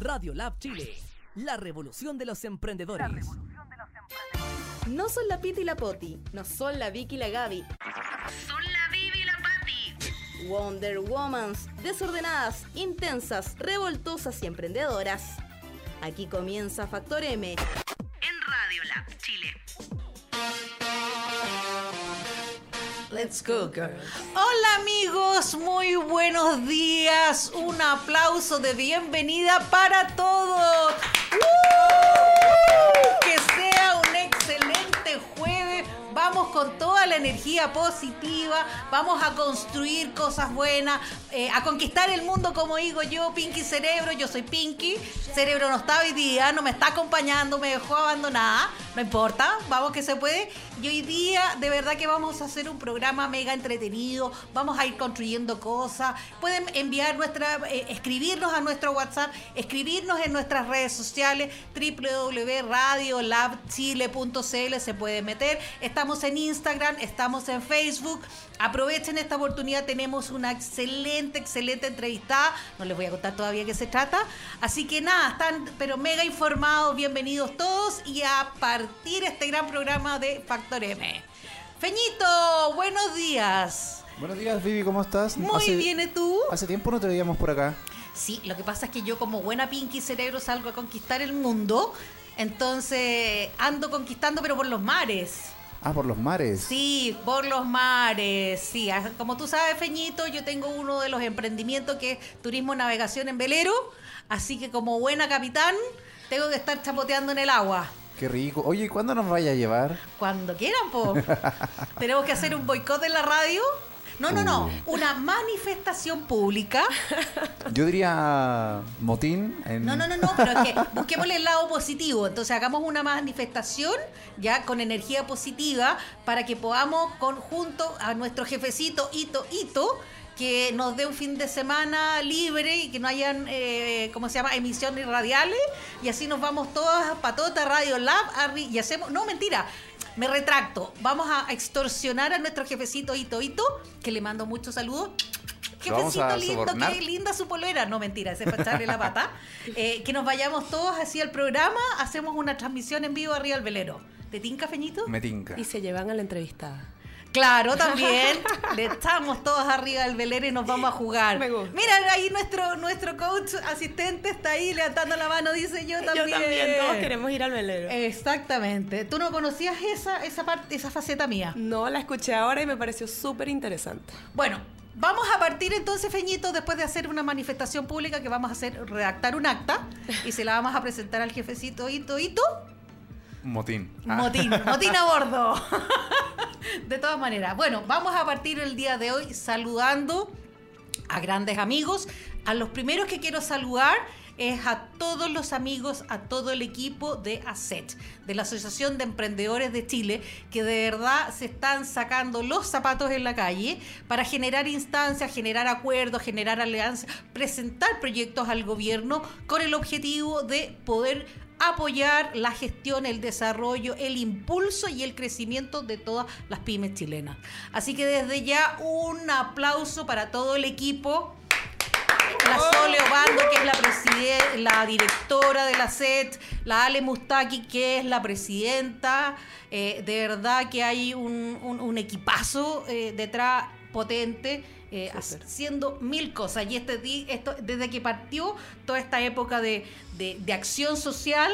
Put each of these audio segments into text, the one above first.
Radio Lab Chile, la revolución de los emprendedores. No son la Piti y la Poti, no son la Vicky y la Gaby. Son la Vivi y la Patti. Wonder Womans, desordenadas, intensas, revoltosas y emprendedoras. Aquí comienza Factor M. Let's go, girl. Hola amigos, muy buenos días. Un aplauso de bienvenida para todos. Con toda la energía positiva, vamos a construir cosas buenas, eh, a conquistar el mundo como digo yo, Pinky Cerebro, yo soy Pinky, Cerebro no está hoy día, no me está acompañando, me dejó abandonada, no importa, vamos que se puede. Y hoy día de verdad que vamos a hacer un programa mega entretenido, vamos a ir construyendo cosas, pueden enviar nuestra, eh, escribirnos a nuestro WhatsApp, escribirnos en nuestras redes sociales, www.radiolabchile.cl se puede meter, estamos en Instagram, estamos en Facebook, aprovechen esta oportunidad, tenemos una excelente, excelente entrevistada, no les voy a contar todavía qué se trata, así que nada, están pero mega informados, bienvenidos todos y a partir este gran programa de Factor M. Feñito, buenos días. Buenos días, Vivi, ¿cómo estás? Muy bien, ¿y tú? Hace tiempo no te veíamos por acá. Sí, lo que pasa es que yo como buena Pinky Cerebro salgo a conquistar el mundo, entonces ando conquistando pero por los mares. Ah, por los mares. Sí, por los mares, sí. Ah, Como tú sabes, Feñito, yo tengo uno de los emprendimientos que es turismo navegación en velero, así que como buena capitán tengo que estar chapoteando en el agua. Qué rico. Oye, ¿y cuándo nos vaya a llevar? Cuando quieran, po. Tenemos que hacer un boicot en la radio. No, no, no. Uh. Una manifestación pública. Yo diría motín. En... No, no, no, no, pero es que busquémosle el lado positivo. Entonces hagamos una manifestación ya con energía positiva para que podamos conjunto a nuestro jefecito Ito Ito que nos dé un fin de semana libre y que no hayan, eh, ¿cómo se llama?, emisiones radiales. Y así nos vamos todas a Patota Radio Lab arri- y hacemos... No, mentira. Me retracto. Vamos a extorsionar a nuestro jefecito Ito Ito, que le mando muchos saludos. ¿Lo vamos Jefecito lindo, sobornar? qué linda su polera. No, mentira, ese es para echarle la pata. Eh, que nos vayamos todos así al programa, hacemos una transmisión en vivo arriba del velero. ¿Te tinca, Feñito? Me tinca. Y se llevan a la entrevistada. Claro, también. Le echamos todos arriba del velero y nos vamos a jugar. Me gusta. Mira, ahí nuestro, nuestro coach asistente está ahí levantando la mano, dice yo también. Yo también, todos queremos ir al velero. Exactamente. ¿Tú no conocías esa, esa parte, esa faceta mía? No, la escuché ahora y me pareció súper interesante. Bueno, vamos a partir entonces, Feñito, después de hacer una manifestación pública que vamos a hacer, redactar un acta y se la vamos a presentar al jefecito Ito Ito. Motín. Ah, Motín, motín a bordo. De todas maneras, bueno, vamos a partir el día de hoy saludando a grandes amigos. A los primeros que quiero saludar es a todos los amigos, a todo el equipo de ASET, de la Asociación de Emprendedores de Chile, que de verdad se están sacando los zapatos en la calle para generar instancias, generar acuerdos, generar alianzas, presentar proyectos al gobierno con el objetivo de poder apoyar la gestión, el desarrollo, el impulso y el crecimiento de todas las pymes chilenas. Así que desde ya un aplauso para todo el equipo. La Sole Obando, que es la, la directora de la SET, la Ale Mustaki, que es la presidenta. Eh, de verdad que hay un equipazo eh, detrás potente. Eh, haciendo mil cosas. Y este esto desde que partió toda esta época de, de- de acción social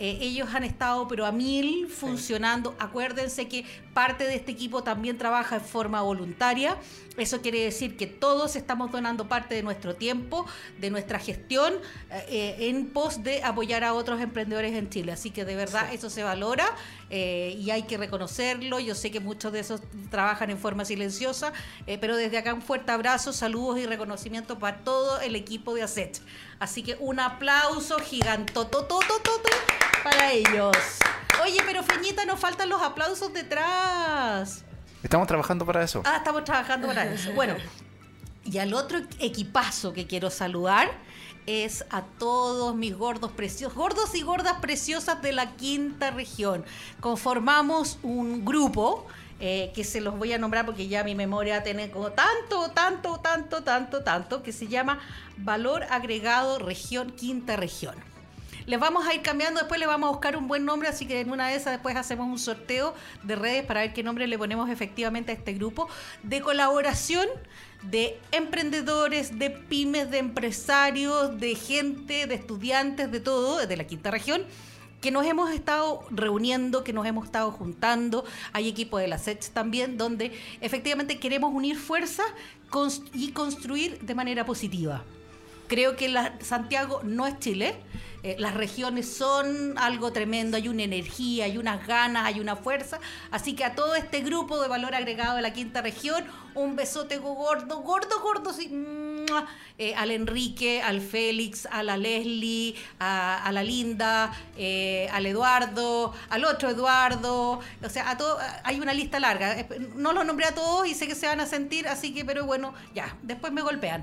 eh, ellos han estado pero a mil funcionando. Acuérdense que parte de este equipo también trabaja en forma voluntaria eso quiere decir que todos estamos donando parte de nuestro tiempo de nuestra gestión eh, en pos de apoyar a otros emprendedores en Chile así que de verdad eso se valora eh, y hay que reconocerlo yo sé que muchos de esos trabajan en forma silenciosa eh, pero desde acá un fuerte abrazo, saludos y reconocimiento para todo el equipo de ASET. Así que un aplauso gigantototototote para ellos. Oye, pero Feñita, nos faltan los aplausos detrás. Estamos trabajando para eso. Ah, estamos trabajando para eso. Bueno, y al otro equipazo que quiero saludar es a todos mis gordos preciosos, gordos y gordas preciosas de la quinta región. Conformamos un grupo eh, que se los voy a nombrar porque ya mi memoria tiene como tanto, tanto, tanto, tanto, tanto, que se llama Valor Agregado Región Quinta Región. Les vamos a ir cambiando, después le vamos a buscar un buen nombre, así que en una de esas después hacemos un sorteo de redes para ver qué nombre le ponemos efectivamente a este grupo de colaboración de emprendedores, de pymes, de empresarios, de gente, de estudiantes, de todo, de la quinta región que nos hemos estado reuniendo, que nos hemos estado juntando. Hay equipo de la SETS también, donde efectivamente queremos unir fuerzas y construir de manera positiva. Creo que Santiago no es Chile. Eh, las regiones son algo tremendo, hay una energía, hay unas ganas, hay una fuerza. Así que a todo este grupo de valor agregado de la quinta región, un besote gordo, gordo, gordo, sí. Eh, al Enrique, al Félix, a la Leslie, a, la Linda, eh, al Eduardo, al otro Eduardo. O sea, a todo, hay una lista larga. No los nombré a todos y sé que se van a sentir, así que, pero bueno, ya, después me golpean.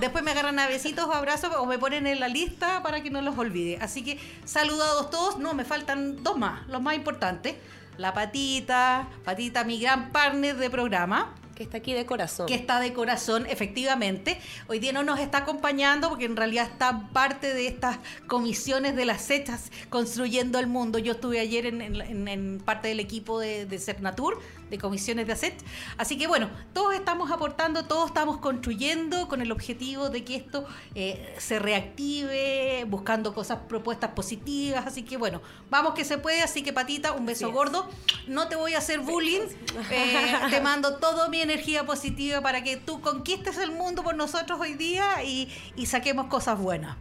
Después me agarran a besitos o abrazos o me ponen en la lista para que no los olvide. Así que saludados todos. No, me faltan dos más, los más importantes. La Patita, Patita, mi gran partner de programa Que está aquí de corazón. que está de corazón, efectivamente. Hoy día no nos está acompañando porque en realidad está parte de estas comisiones de las hechas construyendo el mundo. Yo estuve ayer en, en- en parte del equipo de, de Cernatur, de comisiones de ACET. Así que bueno, todos estamos aportando, todos estamos construyendo con el objetivo de que esto eh, se reactive, buscando cosas, propuestas positivas. Así que bueno, vamos que se puede. Así que Patita, un beso gordo. No te voy a hacer bullying. Eh, te mando toda mi energía positiva para que tú conquistes el mundo por nosotros hoy día y, y saquemos cosas buenas.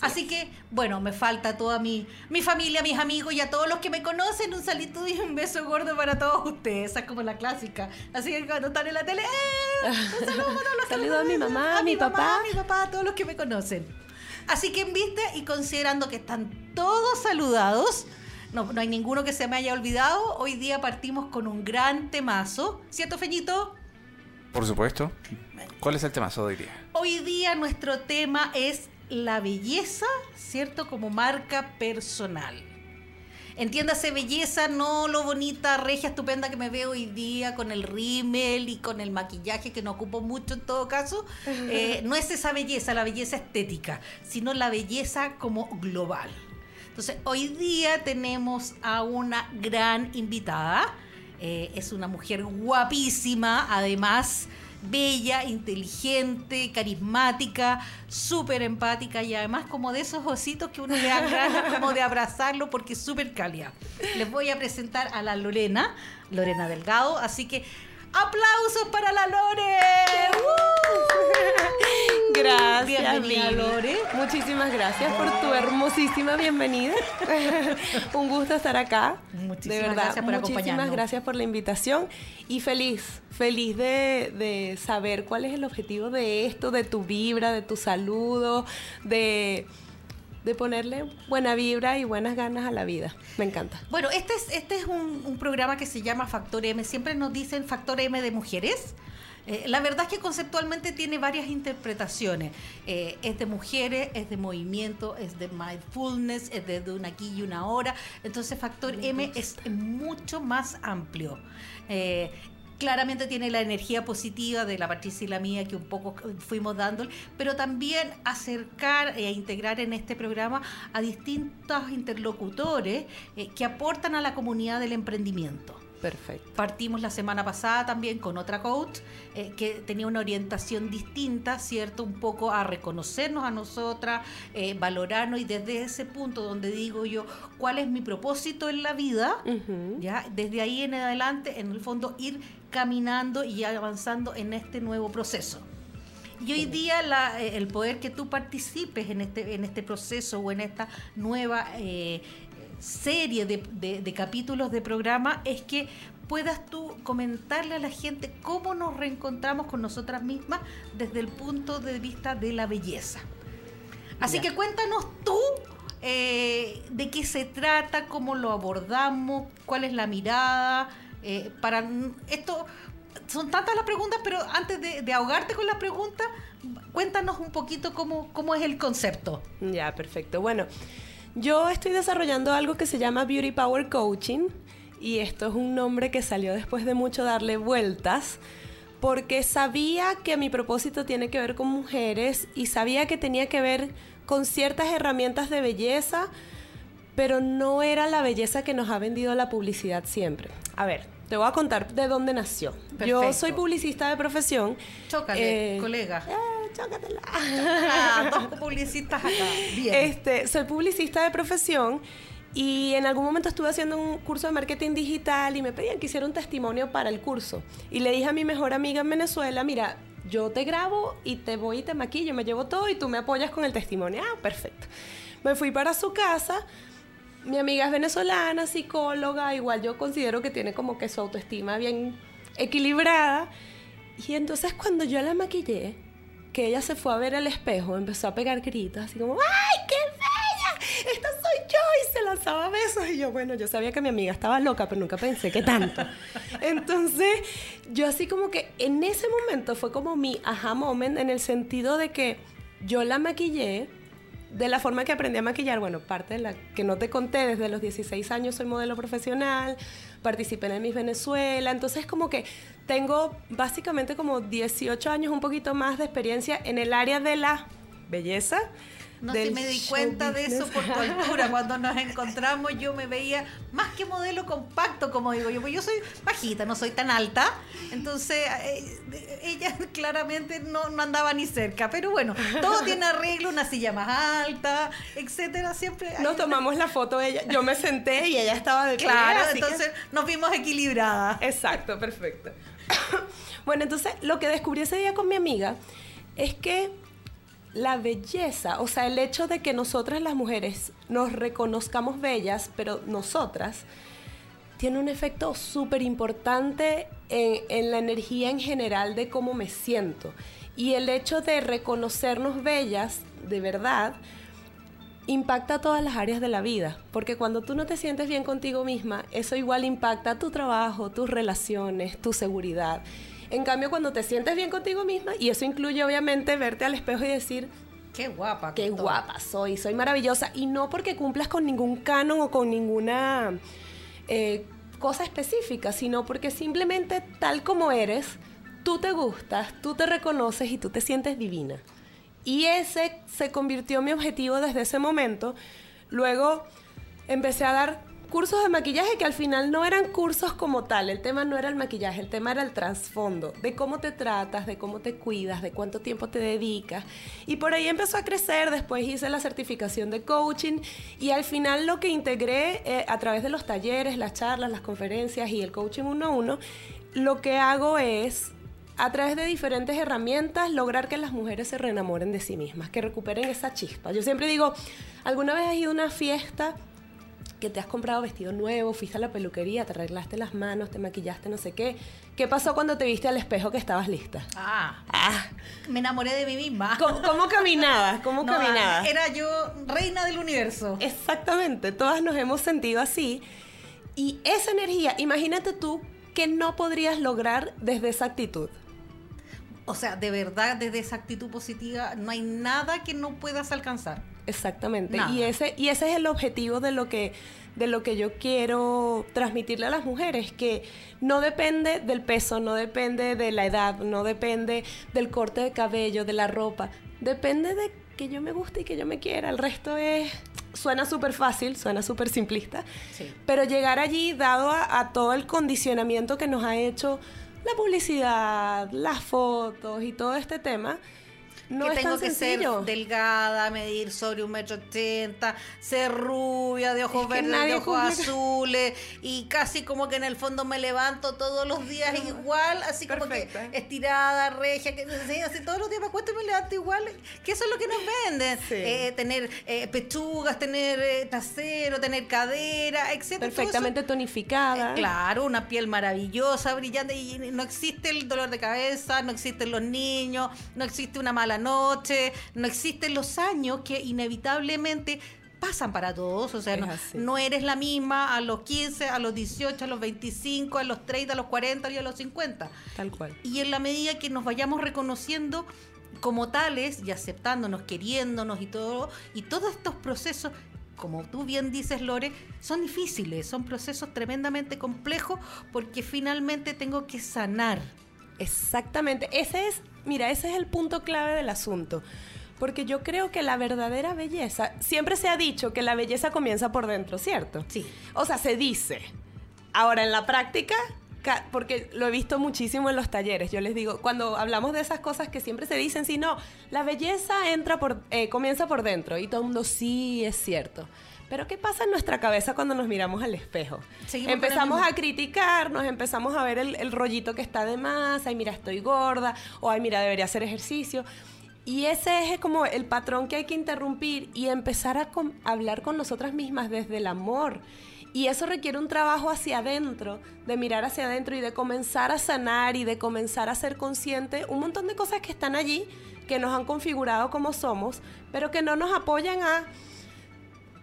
Así que, bueno, me falta toda mi, mi familia, mis amigos y a todos los que me conocen, un saludo y un beso gordo para todos ustedes. Esa es como la clásica. Así que cuando están en la tele, ¡eh! Un saludo, los Saludo a mi saludos, mamá, a mi mamá, papá. a mi papá, a todos los que me conocen. Así que en vista y considerando que están todos saludados, no, no hay ninguno que se me haya olvidado, hoy día partimos con un gran temazo. ¿Cierto, Feñito? Por supuesto. ¿Cuál es el tema de hoy día? Hoy día nuestro tema es la belleza, ¿cierto? Como marca personal. Entiéndase belleza, no lo bonita, regia, estupenda que me veo hoy día con el rímel y con el maquillaje que no ocupo mucho en todo caso. Eh, no es esa belleza, la belleza estética, sino la belleza como global. Entonces, hoy día tenemos a una gran invitada. Eh, es una mujer guapísima, además bella, inteligente, carismática, súper empática y además como de esos ositos que uno le da ganas como de abrazarlo porque es súper cálida. Les voy a presentar a la Lorena, Lorena Delgado, así que aplausos para la Lore. Gracias, Bienvenida. Lore. Muchísimas gracias por tu hermosísima bienvenida. Un gusto estar acá. Muchísimas de verdad, gracias por muchísimas acompañarnos. gracias por la invitación y feliz, feliz de, de saber cuál es el objetivo de esto, de tu vibra, de tu saludo, de, de ponerle buena vibra y buenas ganas a la vida. Me encanta. Bueno, este es, este es un, un programa que se llama Factor M. Siempre nos dicen Factor M de mujeres. Eh, la verdad es que conceptualmente tiene varias interpretaciones. Eh, es de mujeres, es de movimiento, es de mindfulness, es de, de una aquí y una hora. Entonces Factor M es mucho más amplio. Eh, claramente tiene la energía positiva de la Patricia y la mía que un poco fuimos dándole, pero también acercar e integrar en este programa a distintos interlocutores que aportan a la comunidad del emprendimiento. Perfecto. Partimos la semana pasada también con otra coach eh, que tenía una orientación distinta, ¿cierto? Un poco a reconocernos a nosotras, eh, valorarnos y desde ese punto donde digo yo, ¿cuál es mi propósito en la vida? ¿ya? Desde ahí en adelante, en el fondo, ir caminando y avanzando en este nuevo proceso. Y hoy día la- eh, el poder que tú participes en este, en este proceso o en esta nueva eh, serie de, de- de capítulos de programa es que puedas tú comentarle a la gente cómo nos reencontramos con nosotras mismas desde el punto de vista de la belleza. Así Ya. que cuéntanos tú eh, de qué se trata, cómo lo abordamos, cuál es la mirada. eh, para esto son tantas las preguntas, pero antes de, de ahogarte con las preguntas, cuéntanos un poquito cómo, cómo es el concepto. Ya, perfecto. Bueno, yo estoy desarrollando algo que se llama Beauty Power Coaching, y esto es un nombre que salió después de mucho darle vueltas, porque sabía que mi propósito tiene que ver con mujeres y sabía que tenía que ver con ciertas herramientas de belleza, pero no era la belleza que nos ha vendido la publicidad siempre. A ver, te voy a contar de dónde nació. Yo soy publicista de profesión. Chócale, Eh, colega. eh, chócatela. Ah, dos publicistas acá. Bien. Este, soy publicista de profesión y en algún momento estuve haciendo un curso de marketing digital y me pedían que hiciera un testimonio para el curso. Y le dije a mi mejor amiga en Venezuela, mira, yo te grabo y te voy y te maquillo, me llevo todo y tú me apoyas con el testimonio. Ah, perfecto. Me fui para su casa. Mi amiga es venezolana, psicóloga, igual yo considero que tiene como que su autoestima bien equilibrada. Y entonces cuando yo la maquillé, que ella se fue a ver al espejo, empezó a pegar gritos, así como, ¡ay, qué bella! ¡Esta soy yo! Y se lanzaba besos. Y yo, bueno, yo sabía que mi amiga estaba loca, pero nunca pensé que tanto. Entonces, yo así como que en ese momento fue como mi aha moment en el sentido de que yo la maquillé de la forma que aprendí a maquillar, bueno, parte de la que no te conté, desde los 16 años soy modelo profesional, participé en el Miss Venezuela, entonces como que tengo básicamente como 18 años, un poquito más de experiencia en el área de la belleza. No sé, me di cuenta de eso por tu altura. Cuando nos encontramos yo me veía más que modelo compacto, como digo yo, porque yo soy bajita, no soy tan alta. Entonces, eh, ella claramente no, no andaba ni cerca. Pero bueno, todo tiene arreglo, una silla más alta, etcétera. Siempre Nos una- tomamos la foto de ella, yo me senté y ella estaba de pie, Claro, que- entonces nos vimos equilibradas. Exacto, perfecto. bueno, entonces lo que descubrí ese día con mi amiga es que la belleza, o sea, el hecho de que nosotras las mujeres nos reconozcamos bellas, pero nosotras, tiene un efecto súper importante en, en la energía en general de cómo me siento. Y el hecho de reconocernos bellas, de verdad, impacta todas las áreas de la vida, porque cuando tú no te sientes bien contigo misma, eso igual impacta tu trabajo, tus relaciones, tu seguridad. En cambio, cuando te sientes bien contigo misma, y eso incluye obviamente verte al espejo y decir, Qué guapa. qué guapa soy, soy maravillosa, y no porque cumplas con ningún canon o con ninguna eh, cosa específica, sino porque simplemente tal como eres, tú te gustas, tú te reconoces y tú te sientes divina. Y ese se convirtió en mi objetivo desde ese momento. Luego empecé a dar cursos de maquillaje que al final no eran cursos como tal. El tema no era el maquillaje, el tema era el trasfondo, de cómo te tratas, de cómo te cuidas, de cuánto tiempo te dedicas. Y por ahí empezó a crecer, después hice la certificación de coaching y al final lo que integré eh, a través de los talleres, las charlas, las conferencias y el coaching uno a uno, lo que hago es a través de diferentes herramientas lograr que las mujeres se reenamoren de sí mismas, que recuperen esa chispa. Yo siempre digo, ¿alguna vez has ido a una fiesta que te has comprado vestido nuevo, fuiste a la peluquería, te arreglaste las manos, te maquillaste, no sé qué? ¿Qué pasó cuando te viste al espejo que estabas lista? Ah, Ah, me enamoré de mí misma. ¿Cómo, cómo caminabas? ¿Cómo No, caminabas? Era yo reina del universo. Exactamente, todas nos hemos sentido así. Y esa energía, imagínate tú que no podrías lograr desde esa actitud. O sea, de verdad, desde esa actitud positiva, no hay nada que no puedas alcanzar. Exactamente. Nada. Y ese, y ese es el objetivo de lo que de lo que yo quiero transmitirle a las mujeres, que no depende del peso, no depende de la edad, no depende del corte de cabello, de la ropa, depende de que yo me guste y que yo me quiera. El resto es, suena súper fácil, suena súper simplista, Sí. pero llegar allí, dado a, a todo el condicionamiento que nos ha hecho la publicidad, las fotos y todo este tema, no que tengo que sencillo. ser delgada, medir sobre un metro ochenta, ser rubia, de ojos Es verdes, de ojos azules, y casi como que en el fondo me levanto todos los días igual, así como que estirada, regia, que sí, así todos los días me acuesto y me levanto igual, que eso es lo que nos venden, Sí. Eh, tener eh, pechugas, tener eh, trasero, tener cadera, eso- perfectamente tonificada. eh, Claro, una piel maravillosa, brillante, y no existe el dolor de cabeza, no existen los niños, no existe una mala noche, no existen los años que inevitablemente pasan para todos, o sea, no eres la misma a los 15, a los 18, a los 25, a los 30, a los 40 y a los 50. Tal cual. Y en la medida que nos vayamos reconociendo como tales y aceptándonos, queriéndonos y todo, y todos estos procesos como tú bien dices, Lore, son difíciles, son procesos tremendamente complejos porque finalmente tengo que sanar. Exactamente. Ese es, mira, ese es el punto clave del asunto. Porque yo creo que la verdadera belleza, siempre se ha dicho que la belleza comienza por dentro, ¿cierto? Sí. O sea, se dice. Ahora, en la práctica, ca- porque lo he visto muchísimo en los talleres, yo les digo, cuando hablamos de esas cosas que siempre se dicen, sí, no, la belleza entra por, eh, comienza por dentro. Y todo el mundo, sí, es cierto. Pero ¿qué pasa en nuestra cabeza cuando nos miramos al espejo? Seguimos empezamos a criticarnos, empezamos a ver el, el rollito que está de más, ay, mira, estoy gorda, o ay, mira, debería hacer ejercicio. Y ese es como el patrón que hay que interrumpir y empezar a com- hablar con nosotras mismas desde el amor. Y eso requiere un trabajo hacia adentro, de mirar hacia adentro y de comenzar a sanar y de comenzar a ser consciente un montón de cosas que están allí, que nos han configurado como somos, pero que no nos apoyan a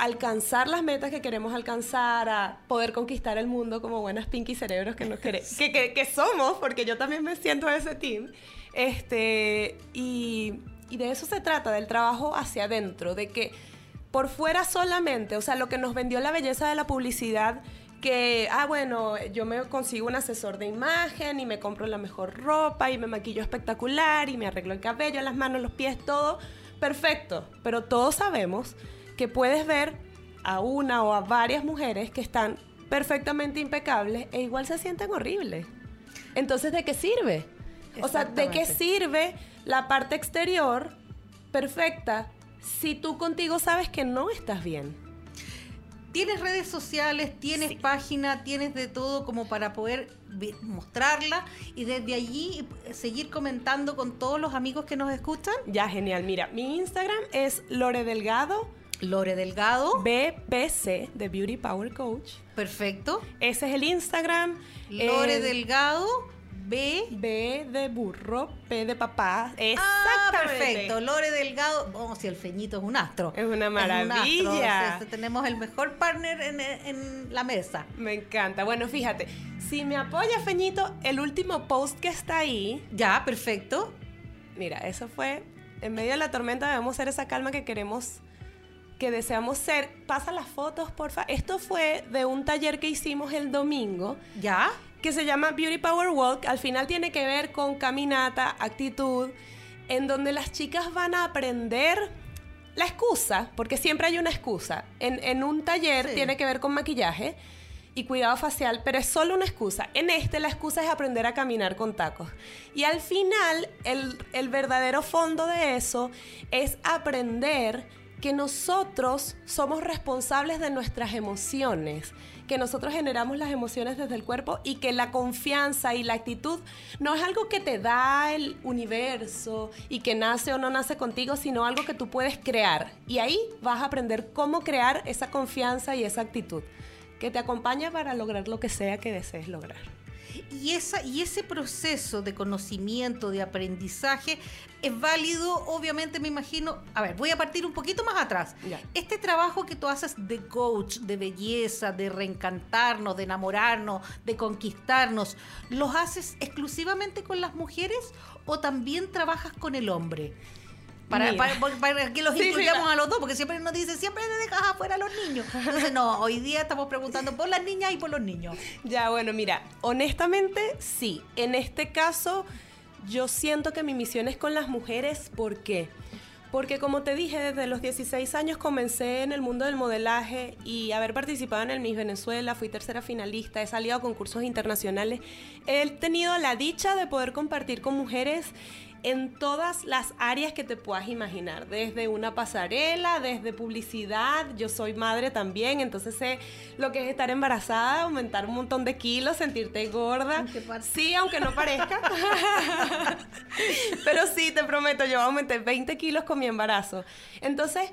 alcanzar las metas que queremos alcanzar, a poder conquistar el mundo como buenas pinky cerebros que, nos que, que- que somos, porque yo también me siento de ese team. Este, y, y de eso se trata, del trabajo hacia adentro, de que por fuera solamente, o sea, lo que nos vendió la belleza de la publicidad, que, ah, bueno, yo me consigo un asesor de imagen y me compro la mejor ropa y me maquillo espectacular y me arreglo el cabello, las manos, los pies, todo perfecto. Pero todos sabemos que puedes ver a una o a varias mujeres que están perfectamente impecables e igual se sienten horribles. Entonces, ¿de qué sirve? O sea, ¿de qué sirve la parte exterior perfecta si tú contigo sabes que no estás bien? Tienes redes sociales, tienes página, tienes de todo como para poder mostrarla y desde allí seguir comentando con todos los amigos que nos escuchan. Ya, genial. Mira, mi Instagram es Lore Delgado, Lore Delgado, BPC, de Beauty Power Coach. perfecto. Ese es el Instagram. Lore Delgado, B. B de burro, P de papá. Ah, Exactamente. perfecto. Lore Delgado. Oh, si el feñito es un astro. Es una un astro. maravilla. Es- tenemos el mejor partner en, en la mesa. Me encanta. Bueno, fíjate, si me apoya Feñito, el último post que está ahí, Ya, perfecto. mira, eso fue, en medio de la tormenta debemos ser esa calma que queremos, que deseamos ser. Pasa las fotos, porfa. Esto fue de un taller que hicimos el domingo, Ya. que se llama Beauty Power Walk. Al final tiene que ver con caminata, actitud, en donde las chicas van a aprender la excusa, porque siempre hay una excusa. En, en un taller Sí. tiene que ver con maquillaje y cuidado facial, pero es solo una excusa. En este la excusa es aprender a caminar con tacos. Y al final el, el verdadero fondo de eso es aprender que nosotros somos responsables de nuestras emociones, que nosotros generamos las emociones desde el cuerpo y que la confianza y la actitud no es algo que te da el universo y que nace o no nace contigo, sino algo que tú puedes crear. Y ahí vas a aprender cómo crear esa confianza y esa actitud que te acompaña para lograr lo que sea que desees lograr. Y, esa, y ese proceso de conocimiento, de aprendizaje, es válido, obviamente me imagino, a ver, voy a partir un poquito más atrás. Ya. Este trabajo que tú haces de coach, de belleza, de reencantarnos, de enamorarnos, de conquistarnos, ¿los haces exclusivamente con las mujeres o también trabajas con el hombre? Para, para- para que los Sí, incluyamos a los dos, porque siempre nos dicen, siempre le dejas afuera a los niños. Entonces, no, hoy día estamos preguntando por las niñas y por los niños. Ya, bueno, mira, honestamente sí. En este caso, yo siento que mi misión es con las mujeres. ¿Por qué? Porque como te dije, desde los 16 años comencé en el mundo del modelaje y haber participado en el Miss Venezuela, fui tercera finalista, he salido a concursos internacionales, he tenido la dicha de poder compartir con mujeres en todas las áreas que te puedas imaginar, desde una pasarela, desde publicidad, yo soy madre también, entonces sé lo que es estar embarazada, aumentar un montón de kilos, sentirte gorda. Sí, aunque no parezca. Pero sí, te prometo, yo aumenté 20 kilos con mi embarazo. Entonces,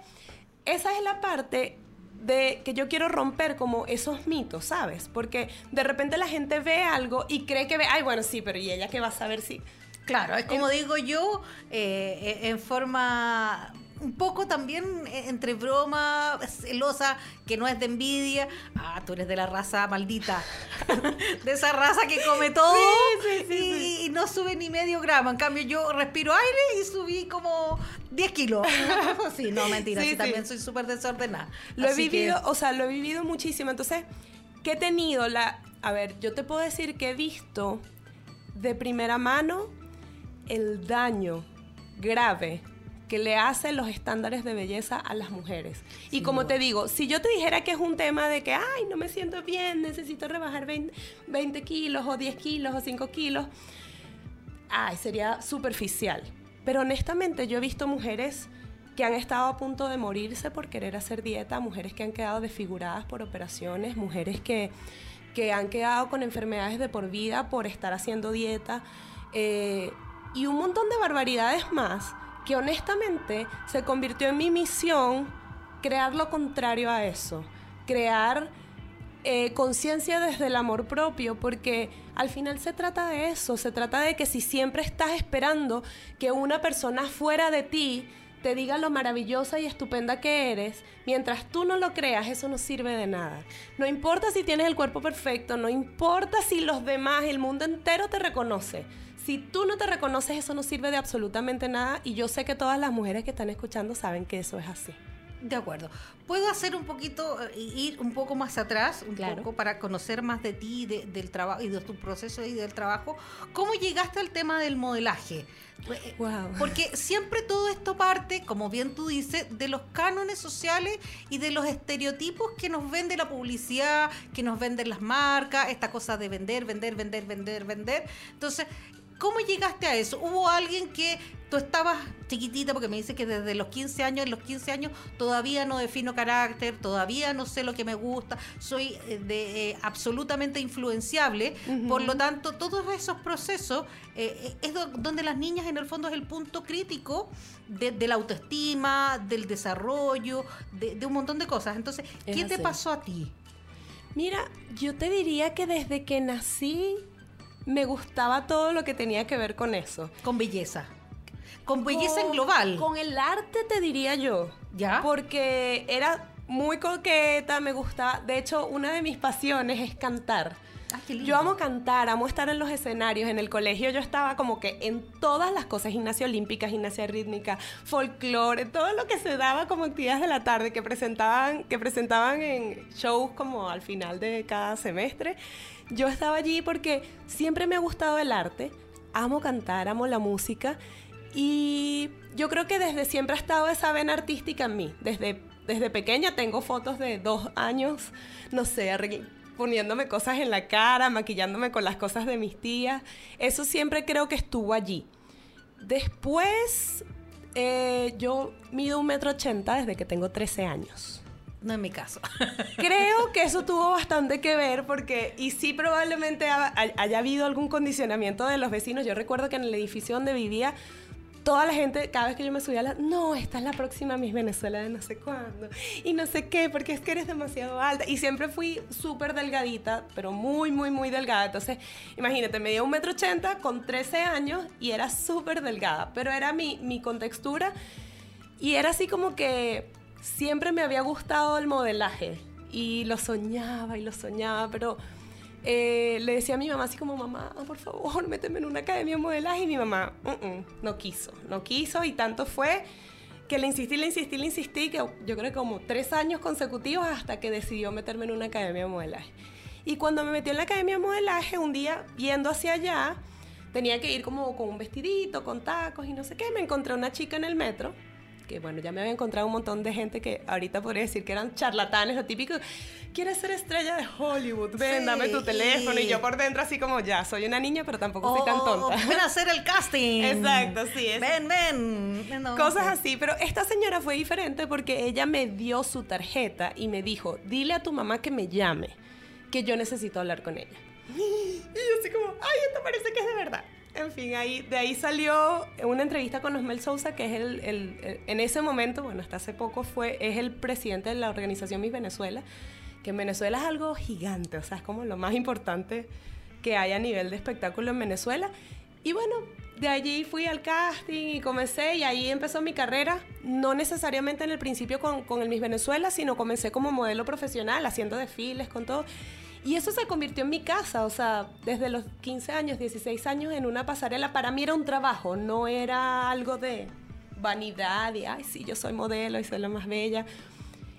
esa es la parte de que yo quiero romper como esos mitos, ¿sabes? Porque de repente la gente ve algo y cree que ve, ay, bueno, sí, pero ¿y ella qué va a saber si? Claro, es como digo yo, eh, eh, en forma un poco también eh, entre broma, celosa, que no es de envidia. Ah, tú eres de la raza maldita. de esa raza que come todo Sí, sí, sí, y, no sube ni medio gramo. En cambio, yo respiro aire y subí como 10 kilos. sí, no, mentira, Sí, también soy súper desordenada. Lo he que- vivido, o sea, lo he vivido muchísimo. Entonces, ¿qué he tenido? La, a ver, yo te puedo decir que he visto de primera mano el daño grave que le hacen los estándares de belleza a las mujeres. Y como te digo, si yo te dijera que es un tema de que, ay, no me siento bien, necesito rebajar 20, 20 kilos o 10 kilos o 5 kilos, ay, sería superficial. Pero honestamente yo he visto mujeres que han estado a punto de morirse por querer hacer dieta, mujeres que han quedado desfiguradas por operaciones, mujeres que, que han quedado con enfermedades de por vida por estar haciendo dieta, eh, y un montón de barbaridades más que honestamente se convirtió en mi misión crear lo contrario a eso, crear eh, conciencia desde el amor propio, porque al final se trata de eso, se trata de que si siempre estás esperando que una persona fuera de ti te diga lo maravillosa y estupenda que eres, mientras tú no lo creas, eso no sirve de nada. No importa si tienes el cuerpo perfecto, no importa si los demás, el mundo entero te reconoce. Si tú no te reconoces, eso no sirve de absolutamente nada y yo sé que todas las mujeres que están escuchando saben que eso es así. De acuerdo. ¿Puedo hacer un poquito, eh, ir un poco más atrás, un Claro. poco para conocer más de ti, de- del trabajo y de tu proceso y del trabajo? ¿Cómo llegaste al tema del modelaje? Eh, Wow. Porque siempre todo esto parte, como bien tú dices, de los cánones sociales y de los estereotipos que nos vende la publicidad, que nos venden las marcas, esta cosa de vender, vender, vender, vender, vender. Entonces, ¿cómo llegaste a eso? ¿Hubo alguien que tú estabas chiquitita, porque me dice que desde los 15 años, en los 15 años todavía no defino carácter, todavía no sé lo que me gusta, soy eh, de, eh, absolutamente influenciable, por lo tanto, todos esos procesos eh, es do- donde las niñas en el fondo es el punto crítico de, de la autoestima, del desarrollo, de, de un montón de cosas. Entonces, Es ¿qué te pasó a ti? Mira, yo te diría que desde que nací me gustaba todo lo que tenía que ver con eso. Con belleza. Con belleza en global. Con el arte te diría yo. ¿Ya? Porque era muy coqueta, me gustaba. De hecho, una de mis pasiones es cantar. Ah. Yo amo cantar, amo estar en los escenarios. En el colegio yo estaba como que en todas las cosas, gimnasia olímpica, gimnasia rítmica, folclore, todo lo que se daba como actividades de la tarde que presentaban, que presentaban en shows como al final de cada semestre. Yo estaba allí porque siempre me ha gustado el arte, amo cantar, amo la música y yo creo que desde siempre ha estado esa vena artística en mí. Desde, desde pequeña tengo fotos de dos años, no sé, poniéndome cosas en la cara, maquillándome con las cosas de mis tías. Eso siempre creo que estuvo allí. Después, eh, yo mido un metro ochenta desde que tengo 13 años. No en mi caso. Creo que eso tuvo bastante que ver porque, y sí probablemente ha- hay- haya habido algún condicionamiento de los vecinos. Yo recuerdo que en el edificio donde vivía, toda la gente, cada vez que yo me subía la, no, esta es la próxima Miss Venezuela de no sé cuándo, y no sé qué, porque es que eres demasiado alta. Y siempre fui súper delgadita, pero muy, muy, muy delgada. Entonces, imagínate, medía un metro ochenta con 13 años y era súper delgada, pero era mi, mi contextura. Y era así como que siempre me había gustado el modelaje y lo soñaba y lo soñaba, pero eh, le decía a mi mamá así como, mamá, por favor, méteme en una academia de modelaje y mi mamá "Mm, mm, no quiso, no quiso y tanto fue que le insistí, le insistí, le insistí, que yo creo que como tres años consecutivos hasta que decidió meterme en una academia de modelaje. Y cuando me metió en la academia de modelaje, un día yendo hacia allá, tenía que ir como con un vestidito, con tacos y no sé qué, me encontré una chica en el metro que bueno, ya me había encontrado un montón de gente que ahorita podría decir que eran charlatanes, lo típico, quieres ser estrella de Hollywood, ven, Sí, dame tu teléfono, y... y- yo por dentro así como, ya, soy una niña, pero tampoco soy tan Oh, tonta. Ven a hacer el casting. Exacto, sí, es- Ven, ven. No, Cosas así, pero esta señora fue diferente porque ella me dio su tarjeta y me dijo, dile a tu mamá que me llame, que yo necesito hablar con ella. Y yo así como, ay, esto parece que es de verdad. En fin, ahí, de ahí salió una entrevista con Osmel Sousa, que es el, el- el- en ese momento, bueno, hasta hace poco fue, es el presidente de la organización Miss Venezuela, que en Venezuela es algo gigante, o sea, es como lo más importante que hay a nivel de espectáculo en Venezuela. Y bueno, de allí fui al casting y comencé y ahí empezó mi carrera. No necesariamente en el principio con, con el Miss Venezuela, sino comencé como modelo profesional, haciendo desfiles, con todo. Y eso se convirtió en mi casa, o sea, desde los 15 años, 16 años en una pasarela, para mí era un trabajo, no era algo de vanidad y, ay, sí, yo soy modelo y soy la más bella.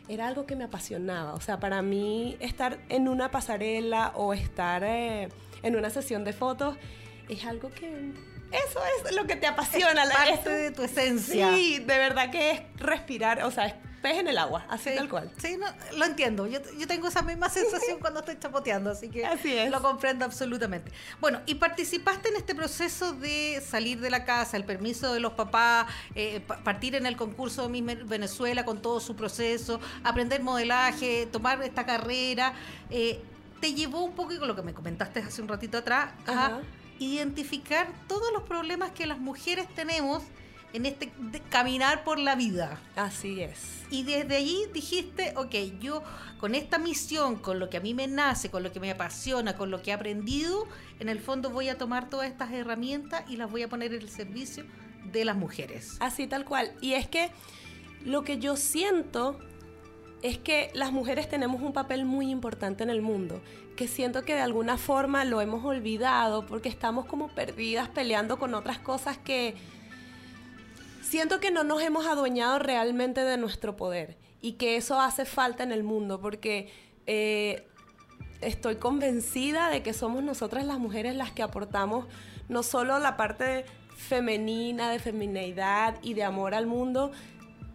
Era algo que me apasionaba, o sea, para mí estar en una pasarela o estar eh, en una sesión de fotos es algo que... Eso es lo que te apasiona. Es la- parte esto- de tu esencia. Sí, de verdad que es respirar, o sea, es pez en el agua, así Sí, tal cual. Sí, no, lo entiendo. Yo, yo tengo esa misma sensación cuando estoy chapoteando, así que Así es. lo comprendo absolutamente. Bueno, y participaste en este proceso de salir de la casa, el permiso de los papás, eh, pa- partir en el concurso de Miss Ve- Venezuela con todo su proceso, aprender modelaje, tomar esta carrera. eh, te llevó un poco, y con lo que me comentaste hace un ratito atrás, a identificar todos los problemas que las mujeres tenemos en este de caminar por la vida. Así es. Y desde allí dijiste, ok, yo con esta misión, con lo que a mí me nace, con lo que me apasiona, con lo que he aprendido, en el fondo voy a tomar todas estas herramientas y las voy a poner en el servicio de las mujeres. Así tal cual. Y es que lo que yo siento es que las mujeres tenemos un papel muy importante en el mundo, que siento que de alguna forma lo hemos olvidado porque estamos como perdidas peleando con otras cosas que siento que no nos hemos adueñado realmente de nuestro poder y que eso hace falta en el mundo porque eh, estoy convencida de que somos nosotras las mujeres las que aportamos no solo la parte femenina, de femineidad y de amor al mundo,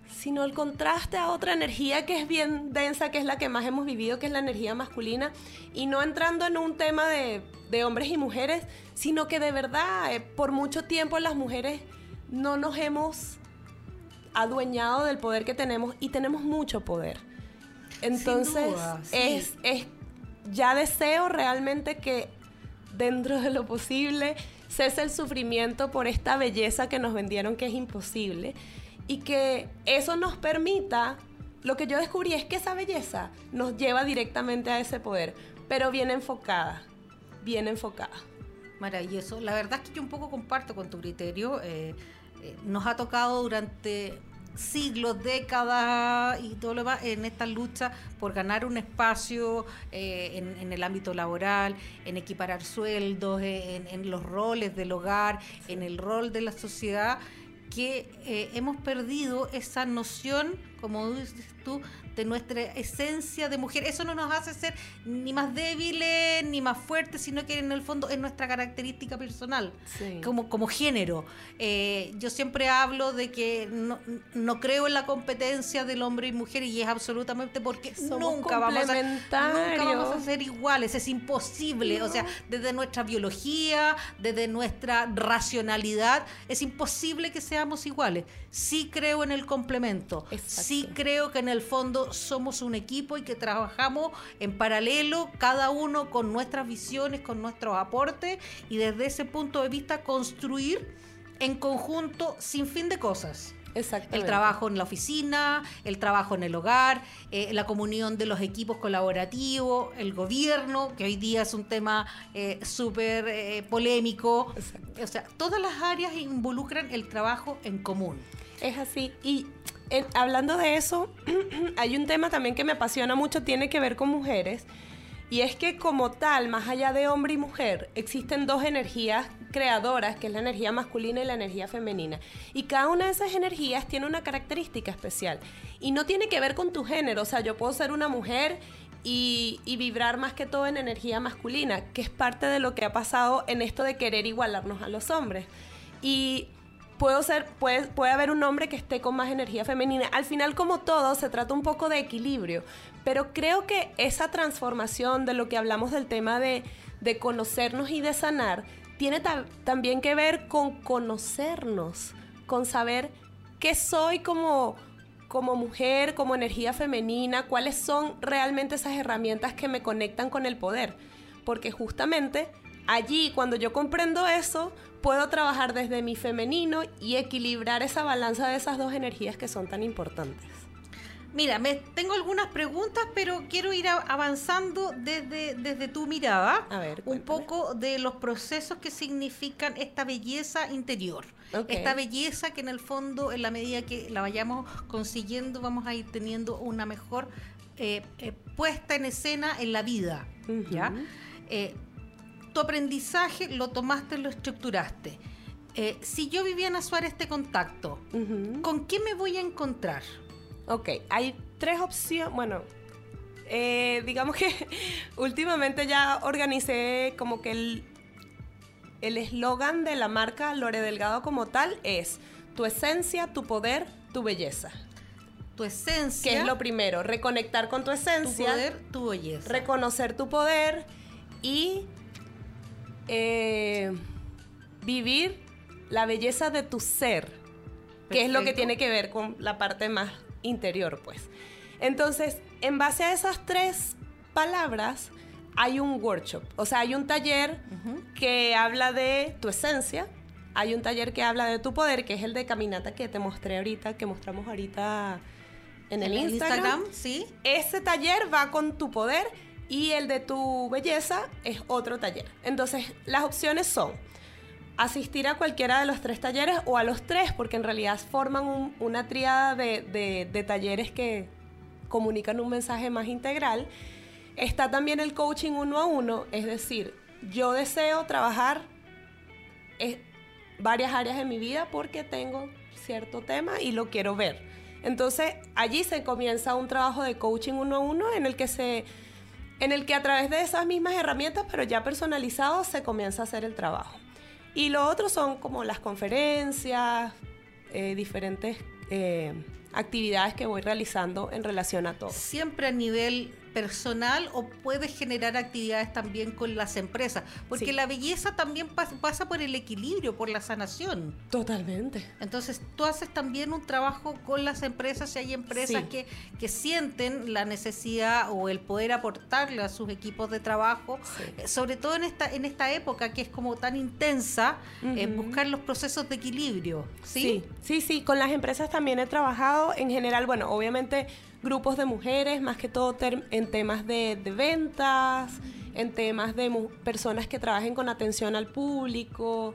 sino el contraste a otra energía que es bien densa, que es la que más hemos vivido, que es la energía masculina, y no entrando en un tema de, de hombres y mujeres, sino que de verdad, eh, por mucho tiempo las mujeres no nos hemos adueñado del poder que tenemos y tenemos mucho poder. Entonces, duda, sí. es, es, ya deseo realmente que dentro de lo posible cese el sufrimiento por esta belleza que nos vendieron que es imposible y que eso nos permita, lo que yo descubrí es que esa belleza nos lleva directamente a ese poder, pero bien enfocada, bien enfocada. Maravilloso. La verdad es que yo un poco comparto con tu criterio. eh, eh, nos ha tocado durante siglos, décadas y todo lo demás en esta lucha por ganar un espacio eh, en, el ámbito laboral, en equiparar sueldos, en, en los roles del hogar, en el rol de la sociedad, que eh, hemos perdido esa noción, como dices tú, de nuestra esencia de mujer. Eso no nos hace ser ni más débiles ni más fuertes, sino que en el fondo es nuestra característica personal, Sí. como, como género. Eh, yo siempre hablo de que no, no creo en la competencia del hombre y mujer y es absolutamente porque Somos nunca vamos, a, nunca complementarios. vamos a ser iguales, es imposible. O sea, desde nuestra biología, desde nuestra racionalidad, es imposible que seamos iguales. Sí creo en el complemento, Exacto. sí creo que en el fondo somos un equipo y que trabajamos en paralelo, cada uno con nuestras visiones, con nuestros aportes y desde ese punto de vista construir en conjunto sin fin de cosas. El trabajo en la oficina, el trabajo en el hogar, eh, la comunión de los equipos colaborativos, el gobierno, que hoy día es un tema eh, súper eh, polémico. Exacto. O sea, todas las áreas involucran el trabajo en común. Es así. Y hablando de eso, hay un tema también que me apasiona mucho, tiene que ver con mujeres. Y es que como tal, más allá de hombre y mujer, existen dos energías creadoras, que es la energía masculina y la energía femenina. Y cada una de esas energías tiene una característica especial. Y no tiene que ver con tu género. O sea, yo puedo ser una mujer y, vibrar más que todo en energía masculina, que es parte de lo que ha pasado en esto de querer igualarnos a los hombres. Puedo ser, puede, puede haber un hombre que esté con más energía femenina. Al final, como todo, se trata un poco de equilibrio. Pero creo que esa transformación de lo que hablamos del tema de, de conocernos y de sanar, tiene ta- también que ver con conocernos, con saber qué soy como, como mujer, como energía femenina, cuáles son realmente esas herramientas que me conectan con el poder. Porque justamente allí, cuando yo comprendo eso, puedo trabajar desde mi femenino y equilibrar esa balanza de esas dos energías que son tan importantes. Mira, me, tengo algunas preguntas, pero quiero ir avanzando desde, desde tu mirada. A ver, un poco de los procesos que significan esta belleza interior. Ok. Esta belleza que en el fondo, en la medida que la vayamos consiguiendo, vamos a ir teniendo una mejor eh, eh, puesta en escena en la vida. ¿ya? Ujú. Eh, tu aprendizaje lo tomaste, lo estructuraste. Eh, si yo, Viviana Suárez, te contacto. ¿con qué me voy a encontrar? Ok, hay tres opciones. Bueno, eh, digamos que últimamente ya organicé como que el el eslogan de la marca Lore Delgado como tal es tu esencia, tu poder, tu belleza. Tu esencia, Que es lo primero, reconectar con tu tu esencia, poder, tu belleza. reconocer tu poder y eh, vivir la belleza de tu ser, que es lo que tiene que ver con la parte más interior, pues. Entonces, en base a esas tres palabras, hay un workshop, o sea, hay un taller que habla de tu esencia, hay un taller que habla de tu poder, que es el de caminata que te mostré ahorita, que mostramos ahorita en el Instagram. sí. Ese taller va con tu poder y el de tu belleza es otro taller. Entonces, las opciones son asistir a cualquiera de los tres talleres o a los tres, porque en realidad forman un- una triada de, de- de talleres que comunican un mensaje más integral. Está también el coaching uno a uno, es decir, yo deseo trabajar eh, varias áreas de mi vida porque tengo cierto tema y lo quiero ver. Entonces allí se comienza un trabajo de coaching uno a uno en el que se en el que a través de esas mismas herramientas, pero ya personalizados, se comienza a hacer el trabajo. Y lo otro son como las conferencias, eh, diferentes eh, actividades que voy realizando en relación a todo. Siempre a nivel personal o puedes generar actividades también con las empresas, porque Sí. la belleza también pas- pasa por el equilibrio, por la sanación. Totalmente. Entonces, tú haces también un trabajo con las empresas, si hay empresas Sí. que, que sienten la necesidad o el poder aportarle a sus equipos de trabajo, Sí. eh, sobre todo en esta, en esta época que es como tan intensa, eh, Ujú. buscar los procesos de equilibrio. ¿sí? Sí, sí, sí, con las empresas también he trabajado en general, bueno, obviamente grupos de mujeres, más que todo en temas de, de ventas, en temas de personas que trabajen con atención al público,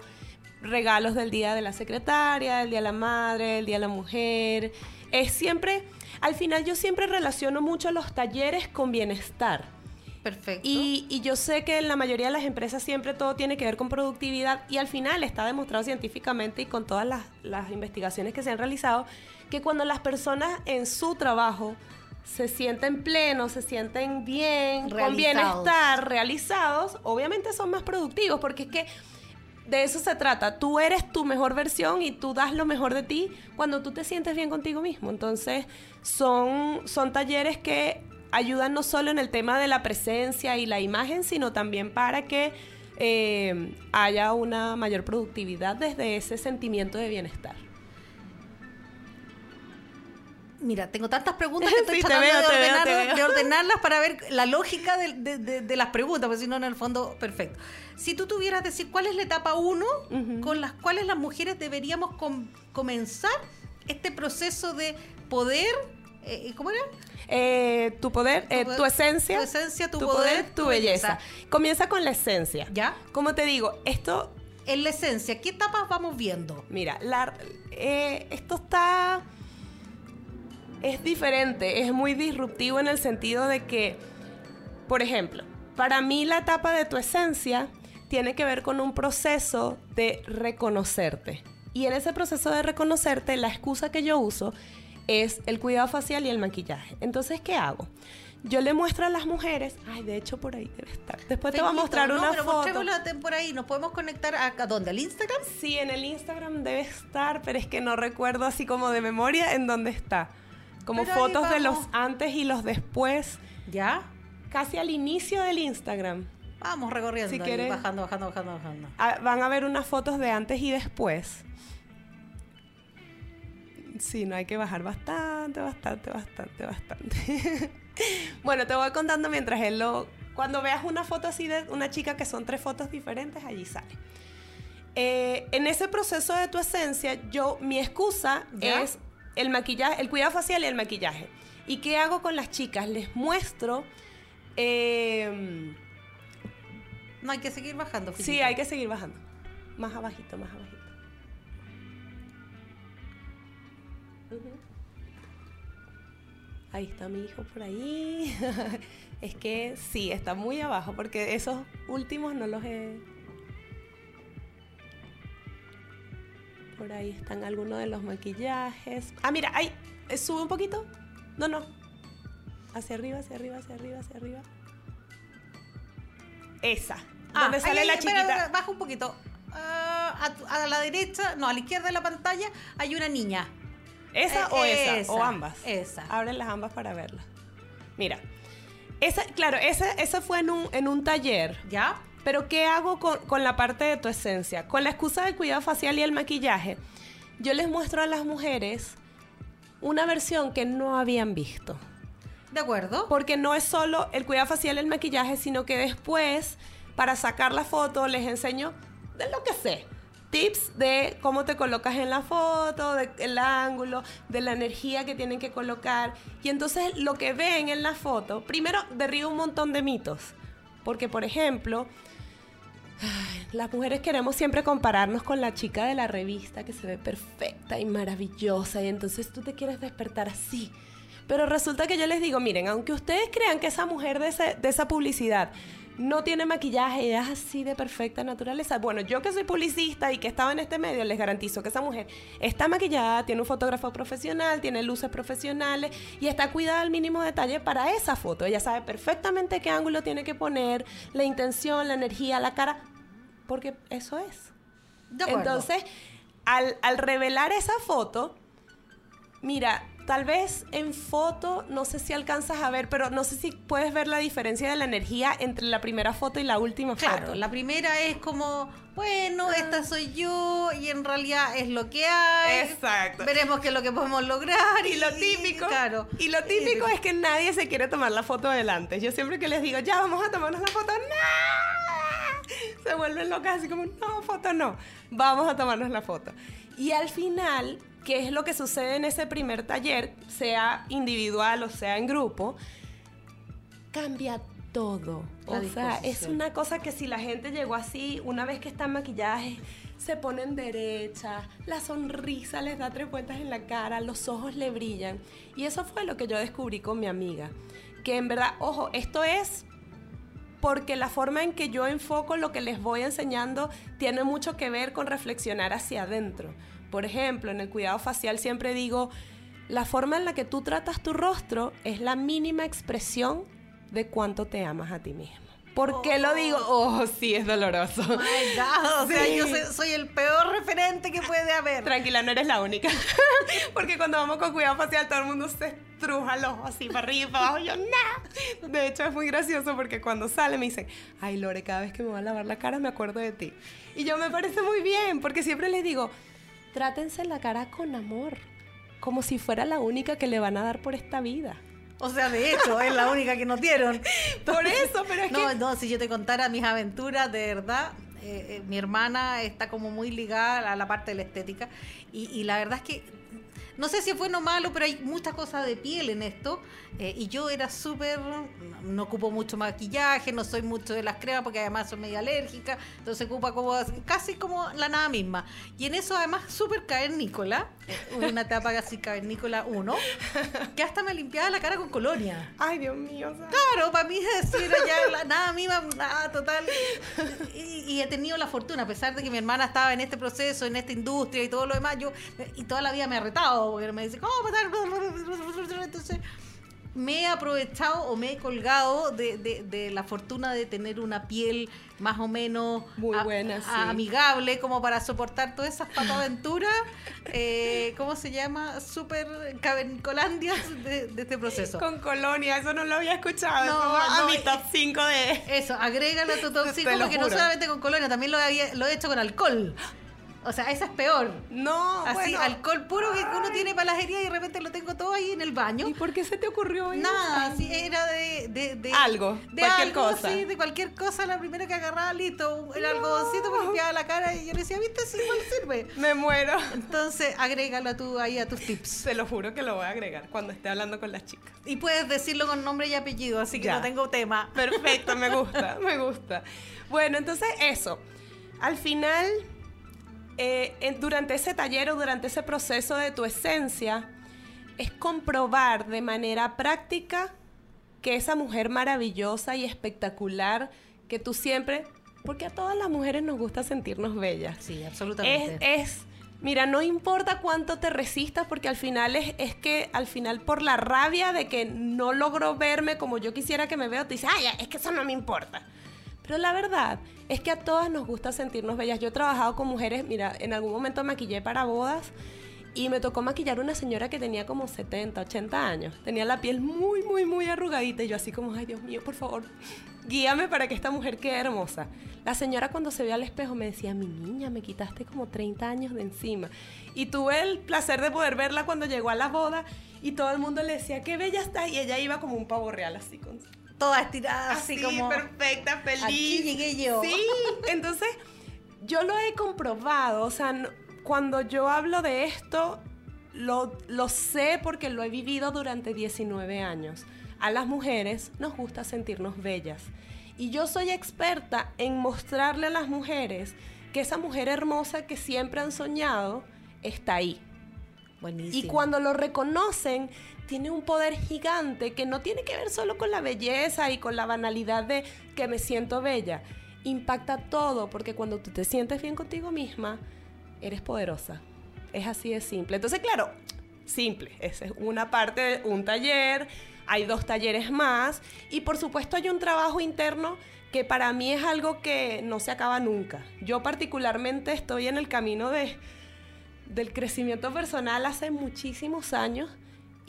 regalos del Día de la Secretaria, del Día de la Madre, del Día de la Mujer. Es siempre, al final yo siempre relaciono mucho los talleres con bienestar. Perfecto. Y, y yo sé que en la mayoría de las empresas siempre todo tiene que ver con productividad y al final está demostrado científicamente y con todas las, las investigaciones que se han realizado que cuando las personas en su trabajo se sienten plenos, se sienten bien, con bienestar, realizados, obviamente son más productivos porque es que de eso se trata. Tú eres tu mejor versión y tú das lo mejor de ti cuando tú te sientes bien contigo mismo. Entonces, son, son talleres que ayudan no solo en el tema de la presencia y la imagen, sino también para que eh, haya una mayor productividad desde ese sentimiento de bienestar. Mira, tengo tantas preguntas que estoy Sí, tratando veo, de, ordenar- veo. ordenarlas para ver la lógica de, de- de- de las preguntas, porque si no, en el fondo, perfecto. Si tú tuvieras que decir cuál es la etapa 1 Ujú. con las cuales las mujeres deberíamos com- comenzar este proceso de poder, eh, ¿cómo era? Eh, tu poder, eh, poder- tu esencia, tu esencia, tu poder, tu tu belleza. belleza. Comienza con la esencia. ¿Ya? Como te digo, esto En la esencia, ¿qué etapas vamos viendo? Mira, la- eh, esto está... Es diferente, es muy disruptivo en el sentido de que, por ejemplo, para mí la etapa de tu esencia tiene que ver con un proceso de reconocerte. Y en ese proceso de reconocerte, la excusa que yo uso es el cuidado facial y el maquillaje. Entonces, ¿qué hago? Yo le muestro a las mujeres, ay, de hecho por ahí debe estar. Después te voy a mostrar no, una pero foto. por ahí. ¿Nos podemos conectar a, a dónde? ¿Al Instagram? Sí, en el Instagram debe estar, pero es que no recuerdo así como de memoria en dónde está. Como Pero fotos de los antes y los después, ¿Ya? casi al inicio del Instagram. Vamos recorriendo, Si ahí, bajando, bajando, bajando, bajando. Ah, van a ver unas fotos de antes y después. Sí, no hay que bajar bastante, bastante, bastante, bastante. bueno, te voy contando mientras él lo... Cuando veas una foto así de una chica que son tres fotos diferentes, allí sale. Eh, en ese proceso de tu esencia, yo, mi excusa ¿Ya? es el maquillaje, el cuidado facial y el maquillaje. ¿Y qué hago con las chicas? Les muestro... eh, No hay que seguir bajando. sí, Filipina. hay que seguir bajando. Más abajito, más abajito. Ahí está mi hijo por ahí. es que sí, está muy abajo porque esos últimos no los he... Por ahí están algunos de los maquillajes. Ah, mira, ahí. eh, Sube un poquito. No, no. Hacia arriba, hacia arriba, hacia arriba, hacia arriba. Esa. Ah, donde sale ahí, la ahí, espera, chiquita. baja un poquito. Ah, a la derecha, no, a la izquierda de la pantalla hay una niña. ¿Esa Eh, o esa? esa, O ambas. esa. Abren las ambas para verlas. Mira. Esa, claro, esa, esa fue en un, en un taller. ¿Ya? Pero ¿qué hago con, con la parte de tu esencia? Con la excusa del cuidado facial y el maquillaje, yo les muestro a las mujeres una versión que no habían visto. ¿De acuerdo? Porque no es solo el cuidado facial y el maquillaje, sino que después, para sacar la foto, les enseño de lo que sé. Tips de cómo te colocas en la foto, del ángulo, de la energía que tienen que colocar. Y entonces lo que ven en la foto, primero derriba un montón de mitos. Porque, por ejemplo, las mujeres queremos siempre compararnos con la chica de la revista que se ve perfecta y maravillosa. Y entonces tú te quieres despertar así. Pero resulta que yo les digo, miren, aunque ustedes crean que esa mujer de esa publicidad no tiene maquillaje es así de perfecta naturaleza, bueno, yo que soy publicista y que estaba en este medio, les garantizo que esa mujer está maquillada, tiene un fotógrafo profesional, tiene luces profesionales y está cuidada al mínimo detalle para esa foto. Ella sabe perfectamente qué ángulo tiene que poner, la intención, la energía, la cara, porque eso es. De. Entonces, al, al revelar esa foto, mira, tal vez en foto, no sé si alcanzas a ver, pero no sé si puedes ver la diferencia de la energía entre la primera foto y la última Claro, foto. la primera es como, bueno, esta soy yo y en realidad es lo que hay. Exacto. Veremos qué es lo que podemos lograr. Y lo típico, Claro. y lo típico es que nadie se quiere tomar la foto delante. Yo siempre que les digo, ya vamos a tomarnos la foto, no. Se vuelven locas así como, no, foto no. Vamos a tomarnos la foto. Y al final, ¿qué es lo que sucede en ese primer taller, sea individual o sea en grupo? Cambia todo. La o sea, es una cosa que si la gente llegó así, una vez que está en maquillaje, se ponen derecha, la sonrisa les da tres vueltas en la cara, los ojos le brillan. Y eso fue lo que yo descubrí con mi amiga. Que en verdad, ojo, esto es porque la forma en que yo enfoco lo que les voy enseñando tiene mucho que ver con reflexionar hacia adentro. Por ejemplo, en el cuidado facial siempre digo, la forma en la que tú tratas tu rostro es la mínima expresión de cuánto te amas a ti mismo. ¿Por qué lo digo? Oh, sí, es doloroso. My God, o sea, Sí. yo soy, soy el peor referente que puede haber. Tranquila, no eres la única. Porque cuando vamos con cuidado facial, todo el mundo se estruja el ojo así para arriba y para abajo. Yo, no. De hecho, es muy gracioso porque cuando sale me dicen, ay, Lore, cada vez que me voy a lavar la cara me acuerdo de ti. Y yo me parece muy bien, porque siempre les digo, trátense la cara con amor, como si fuera la única que le van a dar por esta vida. O sea, de hecho, es la única que nos dieron. Por eso, pero es no, que... no, si yo te contara mis aventuras, de verdad, eh, eh, mi hermana está como muy ligada a la parte de la estética y, y la verdad es que no sé si es bueno o malo, pero hay muchas cosas de piel en esto eh, y yo era súper, no ocupo mucho maquillaje, no soy mucho de las cremas porque además soy medio alérgica, entonces ocupa como casi como la nada misma. Y en eso además súper cavernícola, eh, una etapa casi cavernícola 1, que hasta me limpiaba la cara con colonia. Ay, Dios mío. o sea, Claro, para mí era ya la- nada misma, nada total. Y, y he tenido la fortuna, a pesar de que mi hermana estaba en este proceso, en esta industria y todo lo demás, yo, y toda la vida me ha retado, porque me dice, ¿cómo pasar? Entonces, me he aprovechado o me he colgado de, de- de la fortuna de tener una piel más o menos Muy buena, sí. amigable como para soportar todas esas pataventuras, eh, ¿cómo se llama? Súper cavernicolandias de, de este proceso. Con colonia, eso no lo había escuchado. No, va a no, mi top 5 de... Eso, agrégale a tu top Te 5 lo porque no solamente con colonia, también lo, había- lo he hecho con alcohol. O sea, esa es peor. No, Así, bueno. alcohol puro que uno tiene para la herida y de repente lo tengo todo ahí en el baño. ¿Y por qué se te ocurrió eso? Nada, sí, era de, de, de- Algo, de cualquier algo, cosa. sí, de cualquier cosa, la primera que agarraba, listo, el algodoncito me limpiaba la cara y yo le decía, viste, sí, igual sirve. Me muero. Entonces, agrégalo tú ahí a tus tips. Se lo juro que lo voy a agregar cuando esté hablando con las chicas. Y puedes decirlo con nombre y apellido, así que Ya. no tengo tema. Perfecto, me gusta, me gusta. Bueno, entonces eso. Al final, eh, en- durante ese taller o durante ese proceso de tu esencia, es comprobar de manera práctica que esa mujer maravillosa y espectacular que tú siempre, porque a todas las mujeres nos gusta sentirnos bellas. Sí, Es, absolutamente. es, mira, no importa cuánto te resistas, porque al final es, es que al final por la rabia de que no logro verme como yo quisiera que me veo, te dices, ay, es que eso no me importa. Pero la verdad es que a todas nos gusta sentirnos bellas. Yo he trabajado con mujeres, mira, en algún momento maquillé para bodas y me tocó maquillar una señora que tenía como 70, 80 años. Tenía la piel muy, muy, muy arrugadita y yo así como, ay Dios mío, por favor, guíame para que esta mujer quede hermosa. La señora cuando se vio al espejo me decía, mi niña, me quitaste como 30 años de encima. Y tuve el placer de poder verla cuando llegó a la boda y todo el mundo le decía, qué bella estás. Y ella iba como un pavo real, así con Toda estirada, así, así, como... perfecta, feliz. Aquí llegué yo. Sí, entonces yo lo he comprobado, o sea, no- cuando yo hablo de esto, lo, lo sé porque lo he vivido durante 19 años. A las mujeres nos gusta sentirnos bellas. Y yo soy experta en mostrarle a las mujeres que esa mujer hermosa que siempre han soñado está ahí. Buenísimo. Y cuando lo reconocen, tiene un poder gigante que no tiene que ver solo con la belleza y con la banalidad de que me siento bella. Impacta todo, porque cuando tú te sientes bien contigo misma, eres poderosa. Es así de simple. Entonces, claro, simple. Esa es una parte de un taller, hay dos talleres más y por supuesto hay un trabajo interno que para mí es algo que no se acaba nunca. Yo particularmente estoy en el camino de, del crecimiento personal hace muchísimos años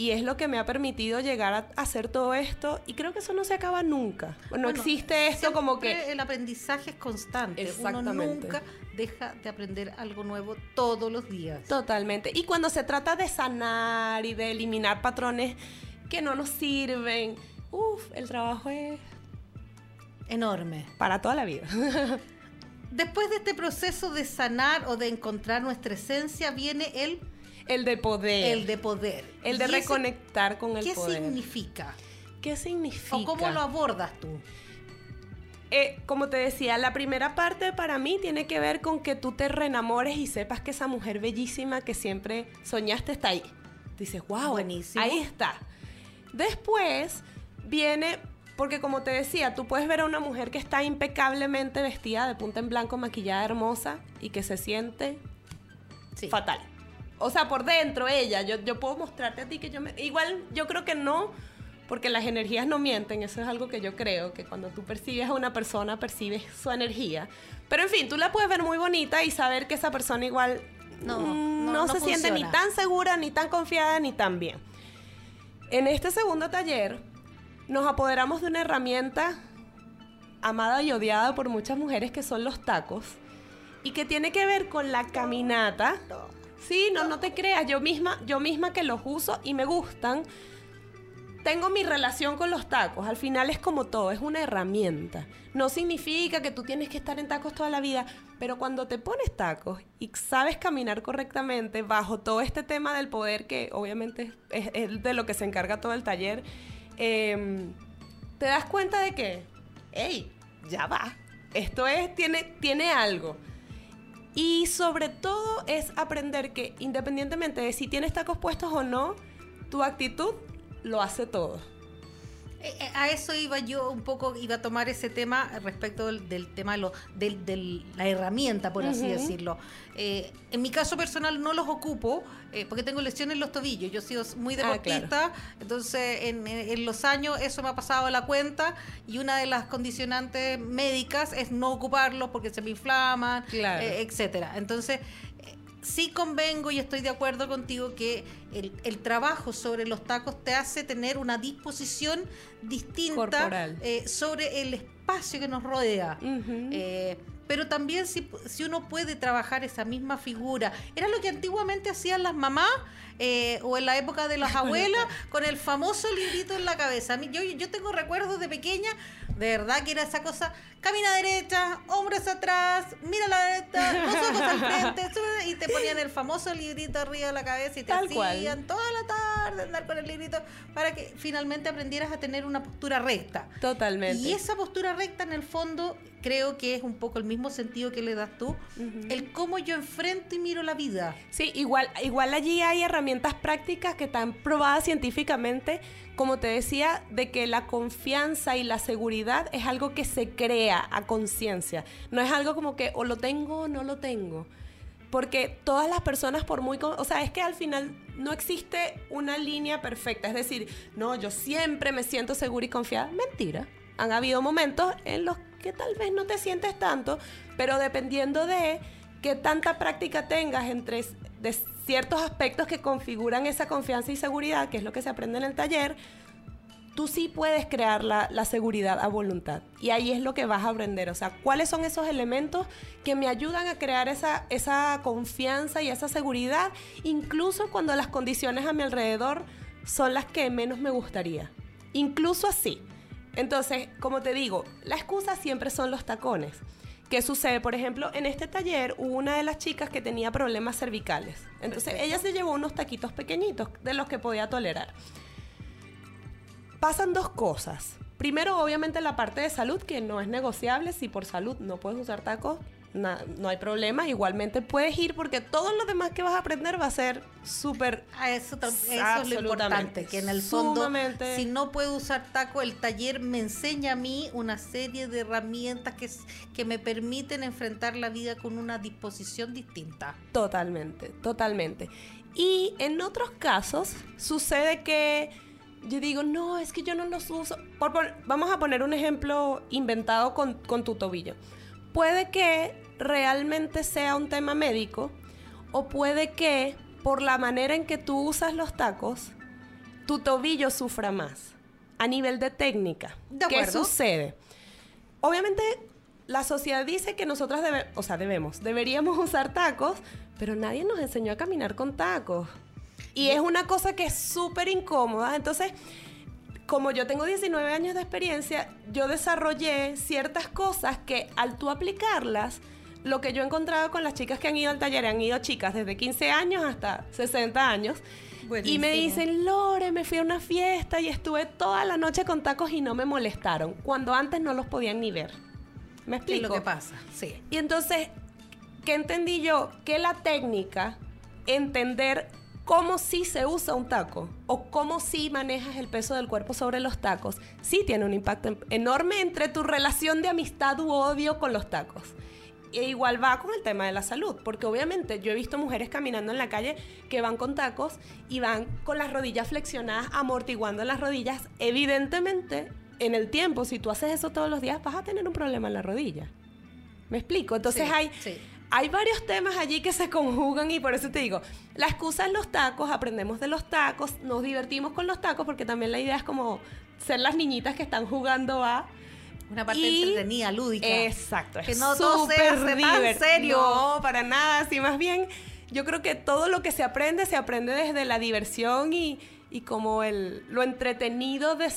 y es lo que me ha permitido llegar a hacer todo esto y creo que eso no se acaba nunca. No Bueno, existe esto como que... El aprendizaje es constante. Uno Exactamente. nunca deja de aprender algo nuevo todos los días. Totalmente. Y cuando se trata de sanar y de eliminar patrones que no nos sirven, uff, el trabajo es Enorme. para toda la vida. Después de este proceso de sanar o de encontrar nuestra esencia, viene el, el de poder. el de poder. El de ¿Y ese reconectar con el ¿Qué poder. significa? ¿Qué significa? ¿O cómo lo abordas tú? Eh, como te decía, la primera parte para mí tiene que ver con que tú te reenamores y sepas que esa mujer bellísima que siempre soñaste está ahí. Dices, wow, Buenísimo. ahí está. Después viene, porque como te decía, tú puedes ver a una mujer que está impecablemente vestida de punta en blanco, maquillada, hermosa y que se siente Sí. fatal. O sea, por dentro ella, yo, yo puedo mostrarte a ti que yo me... Igual yo creo que no, porque las energías no mienten, eso es algo que yo creo, que cuando tú percibes a una persona, percibes su energía. Pero en fin, tú la puedes ver muy bonita y saber que esa persona igual No, mm, no, se siente ni tan segura, ni tan confiada, ni tan bien. En este segundo taller nos apoderamos de una herramienta amada y odiada por muchas mujeres que son los tacos y que tiene que ver con la caminata. Sí, no, no te creas, yo misma, yo misma que los uso y me gustan. Tengo mi relación con los tacos. Al final es como todo, es una herramienta. No significa que tú tienes que estar en tacos toda la vida, pero cuando te pones tacos y sabes caminar correctamente bajo todo este tema del poder, que obviamente es, de lo que se encarga todo el taller, em, te das cuenta de que, hey, ya va. Esto es, tiene, tiene algo. Y sobre todo es aprender que independientemente de si tienes tacos puestos o no, tu actitud lo hace todo. Eh, eh, A eso iba yo un poco, iba a tomar ese tema respecto del, del tema de lo- del- del- la herramienta, por así decirlo. Eh, en mi caso personal no los ocupo eh, porque tengo lesiones en los tobillos. Yo he sido muy Ah, deportista, entonces en, los años eso me ha pasado a la cuenta y una de las condicionantes médicas es no ocuparlos porque se me inflaman, Claro. eh, etcétera. Entonces sí convengo y estoy de acuerdo contigo que el, el trabajo sobre los tacos te hace tener una disposición distinta eh, sobre el espacio que nos rodea. Eh, pero también si, si uno puede trabajar esa misma figura. Era lo que antiguamente hacían las mamás eh, o en la época de las abuelas con el famoso librito en la cabeza. A mí, yo, yo tengo recuerdos de pequeña, de verdad que era esa cosa, camina derecha, hombros atrás, mira la derecha, los ojos al frente, y te ponían el famoso librito arriba de la cabeza y te hacían toda la tarde andar con el librito para que finalmente aprendieras a tener una postura recta. Totalmente. Y esa postura recta en el fondo creo que es un poco el mismo sentido que le das tú, el cómo yo enfrento y miro la vida. Sí, igual, igual allí hay herramientas prácticas que están probadas científicamente, como te decía, de que la confianza y la seguridad es algo que se crea a conciencia. No es algo como que o lo tengo o no lo tengo. Porque todas las personas, por muy... O sea, es que al final no existe una línea perfecta. Es decir, no, yo siempre me siento segura y confiada. Mentira. Han habido momentos en los que tal vez no te sientes tanto, pero dependiendo de qué tanta práctica tengas entre ciertos aspectos que configuran esa confianza y seguridad, que es lo que se aprende en el taller, tú sí puedes crear la, la seguridad a voluntad. Y ahí es lo que vas a aprender. O sea, cuáles son esos elementos que me ayudan a crear esa, esa confianza y esa seguridad, incluso cuando las condiciones a mi alrededor son las que menos me gustaría. Incluso así. Entonces, como te digo, la excusa siempre son los tacones. ¿Qué sucede? Por ejemplo, en este taller hubo una de las chicas que tenía problemas cervicales. Entonces, ella se llevó unos taquitos pequeñitos de los que podía tolerar pasan dos cosas. Primero, obviamente, la parte de salud, que no es negociable. Si por salud no puedes usar tacos, na- no hay problema. Igualmente puedes ir porque todo lo demás que vas a aprender va a ser súper... A eso, es lo importante, que en el fondo, Sumamente. si no puedo usar taco, el taller me enseña a mí una serie de herramientas que, que me permiten enfrentar la vida con una disposición distinta. Totalmente, totalmente. Y en otros casos sucede que yo digo, no, es que yo no los uso. Por vamos a poner un ejemplo inventado con, con tu tobillo. Puede que realmente sea un tema médico o puede que por la manera en que tú usas los tacos, tu tobillo sufra más a nivel de técnica. De ¿Qué sucede? Obviamente la sociedad dice que nosotras debe, o sea, debemos, deberíamos usar tacos, pero nadie nos enseñó a caminar con tacos. Y es una cosa que es súper incómoda. Entonces, como yo tengo 19 años de experiencia, yo desarrollé ciertas cosas que al tú aplicarlas, lo que yo he encontrado con las chicas que han ido al taller, han ido chicas desde 15 años hasta 60 años, y me dicen, Lore, me fui a una fiesta y estuve toda la noche con tacos y no me molestaron, cuando antes no los podían ni ver. ¿Me ¿Qué es explico? lo que pasa? Sí. Y entonces, ¿qué entendí yo? Que la técnica, entender cómo sí se usa un taco o cómo sí manejas el peso del cuerpo sobre los tacos, sí tiene un impacto en- enorme entre tu relación de amistad u odio con los tacos. E igual va con el tema de la salud, porque obviamente yo he visto mujeres caminando en la calle que van con tacos y van con las rodillas flexionadas, amortiguando las rodillas. Evidentemente, en el tiempo, si tú haces eso todos los días, vas a tener un problema en la rodilla. ¿Me explico? Entonces Sí, hay, sí. hay varios temas allí que se conjugan y por eso te digo, la excusa es los tacos, aprendemos de los tacos, nos divertimos con los tacos porque también la idea es como ser las niñitas que están jugando a... Una parte Y- entretenida, lúdica. Exacto, Que es no todo se hace tan serio. No, para nada, sí, más bien yo creo que todo lo que se aprende se aprende desde la diversión y, y como el, lo entretenido de,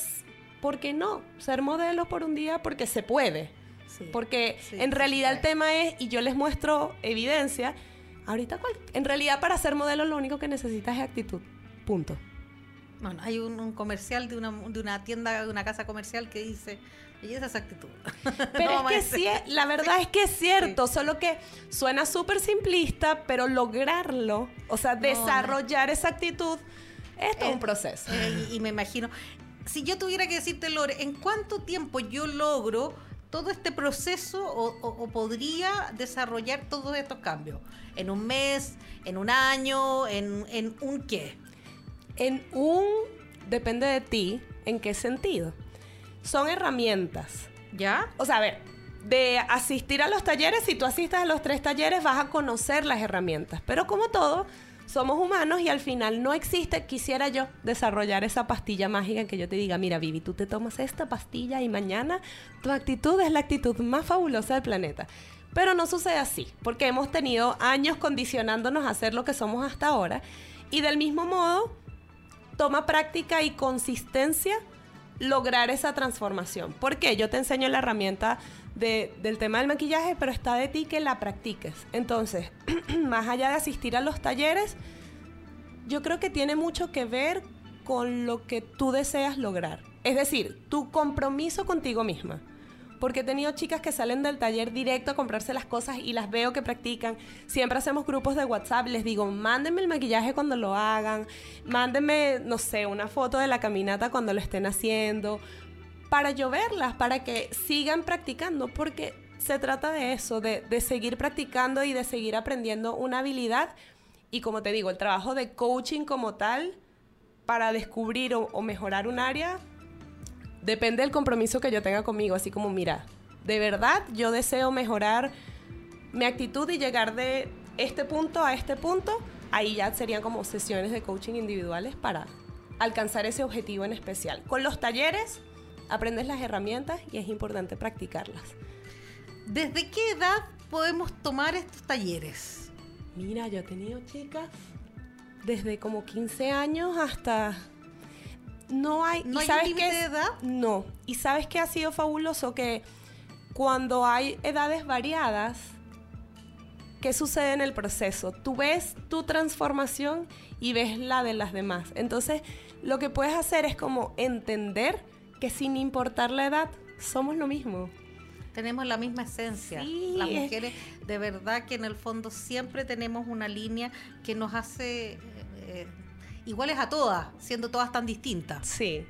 ¿por qué no? Ser modelo por un día porque se puede. Sí. Porque Sí, en realidad sí. el tema es, y yo les muestro evidencia, ahorita cual- en realidad para ser modelo lo único que necesitas es actitud. Punto. Bueno, hay un, un comercial de una, de una tienda, de una casa comercial que dice, y esa es actitud. Pero No, es que sí, la verdad es que es cierto, solo que suena súper simplista, pero lograrlo, o sea, desarrollar esa actitud, es todo Eh, un proceso. Eh, y, y me imagino, si yo tuviera que decirte, Lore, ¿en cuánto tiempo yo logro todo este proceso o, o- o podría desarrollar todos estos cambios? ¿En un mes? ¿En un año? ¿En, en un qué? En un, depende de ti, ¿en qué sentido? Son herramientas. ¿Ya? O sea, a ver, de asistir a los talleres, si tú asistes a los tres talleres vas a conocer las herramientas. Pero como todo, somos humanos y al final no existe, quisiera yo desarrollar esa pastilla mágica en que yo te diga, mira Vivi, tú te tomas esta pastilla y mañana tu actitud es la actitud más fabulosa del planeta. Pero no sucede así, porque hemos tenido años condicionándonos a hacer lo que somos hasta ahora. Y del mismo modo, toma práctica y consistencia lograr esa transformación. Porque yo te enseño la herramienta de- del tema del maquillaje, pero está de ti que la practiques. Entonces, más allá de asistir a los talleres, yo creo que tiene mucho que ver con lo que tú deseas lograr. Es decir, tu compromiso contigo misma. Porque he tenido chicas que salen del taller directo a comprarse las cosas y las veo que practican. Siempre hacemos grupos de WhatsApp. Les digo, mándenme el maquillaje cuando lo hagan. Mándenme, no sé, una foto de la caminata cuando lo estén haciendo. Para yo verlas, para que sigan practicando. Porque se trata de eso, de, de seguir practicando y de seguir aprendiendo una habilidad. Y como te digo, el trabajo de coaching como tal, para descubrir o, o mejorar un área, depende del compromiso que yo tenga conmigo. Así como, mira, de verdad yo deseo mejorar mi actitud y llegar de este punto a este punto. Ahí ya serían como sesiones de coaching individuales para alcanzar ese objetivo en especial. Con los talleres aprendes las herramientas y es importante practicarlas. ¿Desde qué edad podemos tomar estos talleres? Mira, yo he tenido chicas desde como 15 años hasta... No hay... ¿No ¿y hay un sabes de es? edad? No. ¿Y sabes qué ha sido fabuloso? Que cuando hay edades variadas, ¿qué sucede en el proceso? Tú ves tu transformación y ves la de las demás. Entonces, lo que puedes hacer es como entender que sin importar la edad, somos lo mismo. Tenemos la misma esencia. Sí, Las es- mujeres, de verdad que en el fondo siempre tenemos una línea que nos hace eh, iguales a todas, siendo todas tan distintas. Sí.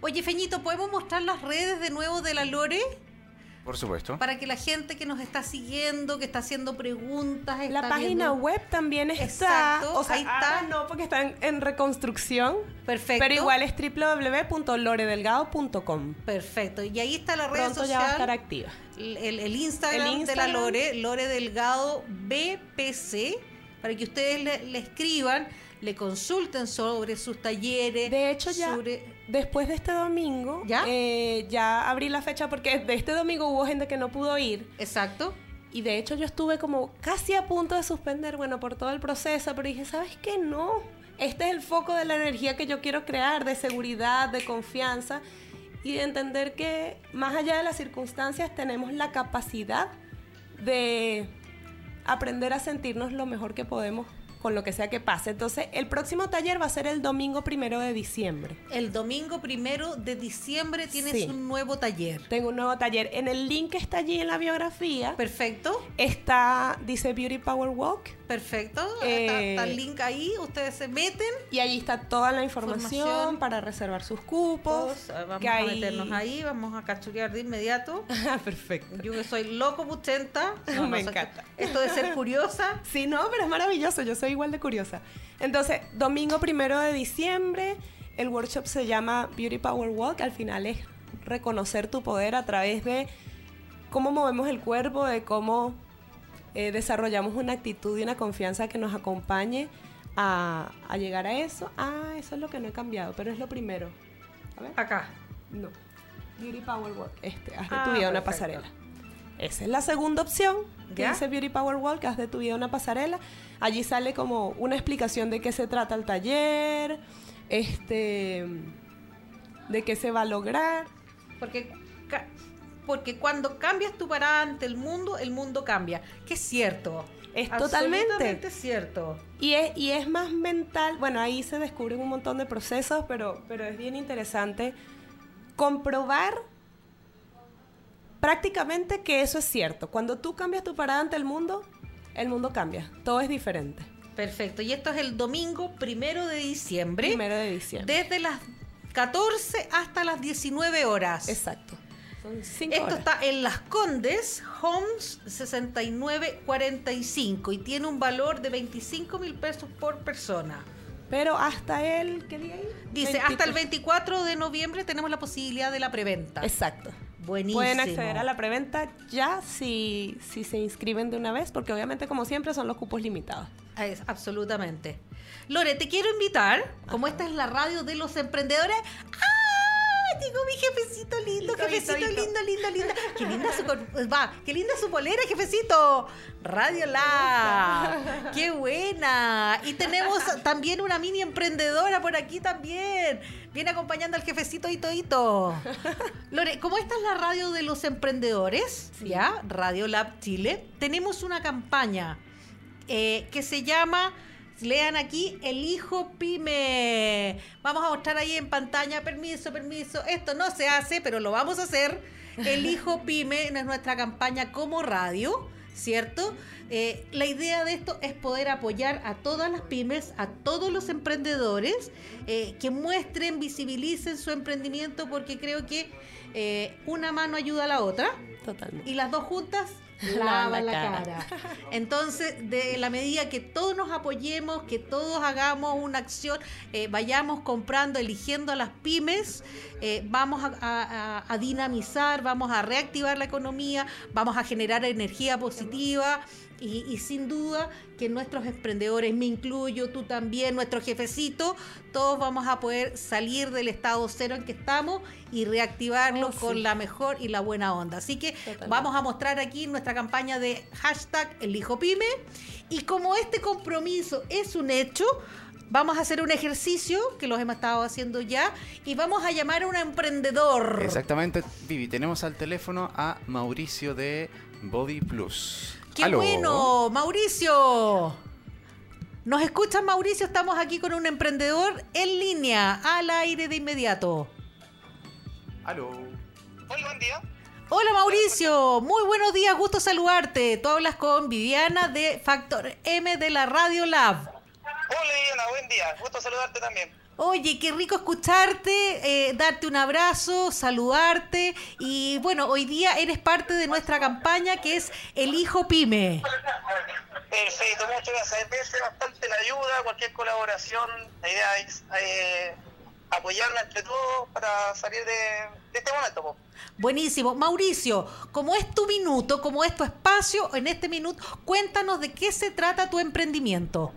Oye, Feñito, ¿podemos mostrar las redes de nuevo de la Lore? Por supuesto. Para que la gente que nos está siguiendo, que está haciendo preguntas, La está página viendo- web también está. Exacto, o sea, ahí está. ahora no, porque está en, en reconstrucción. Perfecto. Pero igual es www.loredelgado.com. Perfecto. Y ahí está la red Pronto social. ya va a estar activa. el, el- el Instagram, El de la. Lore, Lore Delgado BPC, para que ustedes le, le escriban, le consulten sobre sus talleres. De hecho, ya sobre- después de este domingo, ¿Ya? eh, ya abrí la fecha porque de este domingo hubo gente que no pudo ir. Exacto. Y de hecho yo estuve como casi a punto de suspender, bueno, por todo el proceso, pero dije, ¿sabes qué? No. Este es el foco de la energía que yo quiero crear, de seguridad, de confianza y de entender que más allá de las circunstancias tenemos la capacidad de aprender a sentirnos lo mejor que podemos con lo que sea que pase. Entonces, el próximo taller va a ser el domingo primero de diciembre. El domingo primero de diciembre tienes Sí. un nuevo taller. Tengo un nuevo taller. En el link que está allí en la biografía Perfecto. está, dice Beauty Power Walk. Perfecto. Eh, está, está el link ahí. Ustedes se meten. Y allí está toda la información, Información. para reservar sus cupos. Pues, vamos que a ahí- meternos ahí. Vamos a cachurear de inmediato. Ah, Perfecto. Yo que soy loco puchenta. Me sé- encanta. Esto de ser curiosa. Sí, no, pero es maravilloso. Yo soy igual de curiosa. Entonces, domingo primero de diciembre, el workshop se llama Beauty Power Walk. Al final es reconocer tu poder a través de cómo movemos el cuerpo, de cómo eh, desarrollamos una actitud y una confianza que nos acompañe a, a llegar a eso. Ah, eso es lo que no he cambiado, pero es lo primero. A ver. Acá. No. Beauty Power Walk. Este, haz de Ah, tu vida una perfecto. pasarela. Esa es la segunda opción que ¿Ya? dice Beauty Power Walk, haz de tu vida una pasarela. Allí sale como una explicación de qué se trata el taller, este, de qué se va a lograr. Porque, porque cuando cambias tu parada ante el mundo, el mundo cambia. Que es cierto. Es totalmente. Cierto. Y es, y es más mental, bueno, ahí se descubren un montón de procesos, pero, pero es bien interesante comprobar prácticamente que eso es cierto. Cuando tú cambias tu parada ante el mundo, el mundo cambia, todo es diferente. Perfecto. Y esto es el domingo primero de diciembre. Primero de diciembre. Desde las 14 hasta las 19 horas. Exacto. Son cinco Esto horas. está en Las Condes, Homes 6945 y tiene un valor de 25 mil pesos por persona. Pero hasta el, ¿qué día es? Dice, hasta el 24. 24 de noviembre tenemos la posibilidad de la preventa. Exacto. Buenísimo. Pueden acceder a la preventa ya si, si se inscriben de una vez, porque obviamente, como siempre, son los cupos limitados. Es, absolutamente. Lore, te quiero invitar, como esta es la radio de los emprendedores, ¡ah! Llegó mi jefecito lindo, jefecito lindo, lindo, lindo. Qué linda su cor- va, qué linda su polera, jefecito. Radio La. Qué buena. Y tenemos también una mini emprendedora por aquí también. Viene acompañando al jefecito Hito Hito. Lore, como esta es la radio de los emprendedores, ¿ya? Radio Lab Chile, tenemos una campaña eh, que se llama, lean aquí, El Hijo Pyme. Vamos a mostrar ahí en pantalla, permiso, permiso, esto no se hace, pero lo vamos a hacer. El Hijo Pyme es nuestra campaña como radio, ¿cierto? Eh, la idea de esto es poder apoyar a todas las pymes, a todos los emprendedores, eh, que muestren, visibilicen su emprendimiento, porque creo que eh, una mano ayuda a la otra Totalmente. y las dos juntas Lavan lavan la cara. cara. Entonces, de la medida que todos nos apoyemos, que todos hagamos una acción, eh, vayamos comprando, eligiendo a las pymes, eh, vamos a, a- a- a dinamizar, vamos a reactivar la economía, vamos a generar energía positiva. Y, y sin duda que nuestros emprendedores, me incluyo, tú también, nuestro jefecito, todos vamos a poder salir del estado cero en que estamos y reactivarlo Oh, sí. con la mejor y la buena onda. Así que Totalmente. vamos a mostrar aquí nuestra campaña de hashtag el hijo pyme. Y como este compromiso es un hecho, vamos a hacer un ejercicio que los hemos estado haciendo ya y vamos a llamar a un emprendedor. Exactamente, Vivi. Tenemos al teléfono a Mauricio de Body Plus. ¡Qué Aló. bueno! Mauricio. ¿Nos escuchas, Mauricio? Estamos aquí con un emprendedor en línea, al aire de inmediato. Aló. Hola, buen día. Hola Mauricio, muy buenos días, gusto saludarte. Tú hablas con Viviana de Factor M de la Radio Lab. Hola, Viviana, buen día. Gusto saludarte también. Oye, qué rico escucharte, eh, darte un abrazo, saludarte y bueno, hoy día eres parte de nuestra campaña que es El Hijo Pyme. Perfecto, muchas gracias. Veces bastante la ayuda, cualquier colaboración. La idea es eh, apoyarnos entre todos para salir de, de este momento. Buenísimo. Mauricio, como es tu minuto, como es tu espacio, en este minuto, cuéntanos de qué se trata tu emprendimiento.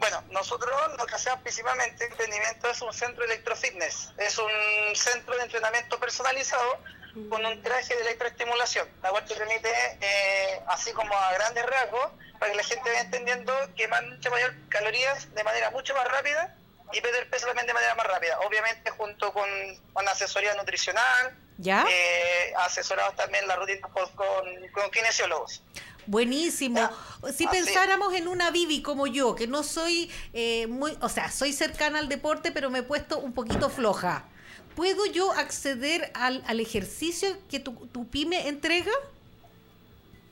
Bueno, nosotros lo que hacemos principalmente en emprendimiento es un centro de electrofitness. Es un centro de entrenamiento personalizado con un traje de electroestimulación, la cual te permite, eh, así como a grandes rasgos, para que la gente vaya entendiendo quemar mucho mayor calorías de manera mucho más rápida y perder peso también de manera más rápida. Obviamente junto con, con asesoría nutricional, ¿Ya? eh, asesorados también la rutina por- con, con kinesiólogos. Buenísimo. Ya. Si es. pensáramos en una Vivi como yo, que no soy eh, muy, o sea, soy cercana al deporte, pero me he puesto un poquito floja. ¿Puedo yo acceder al, al ejercicio que tu, tu pyme entrega?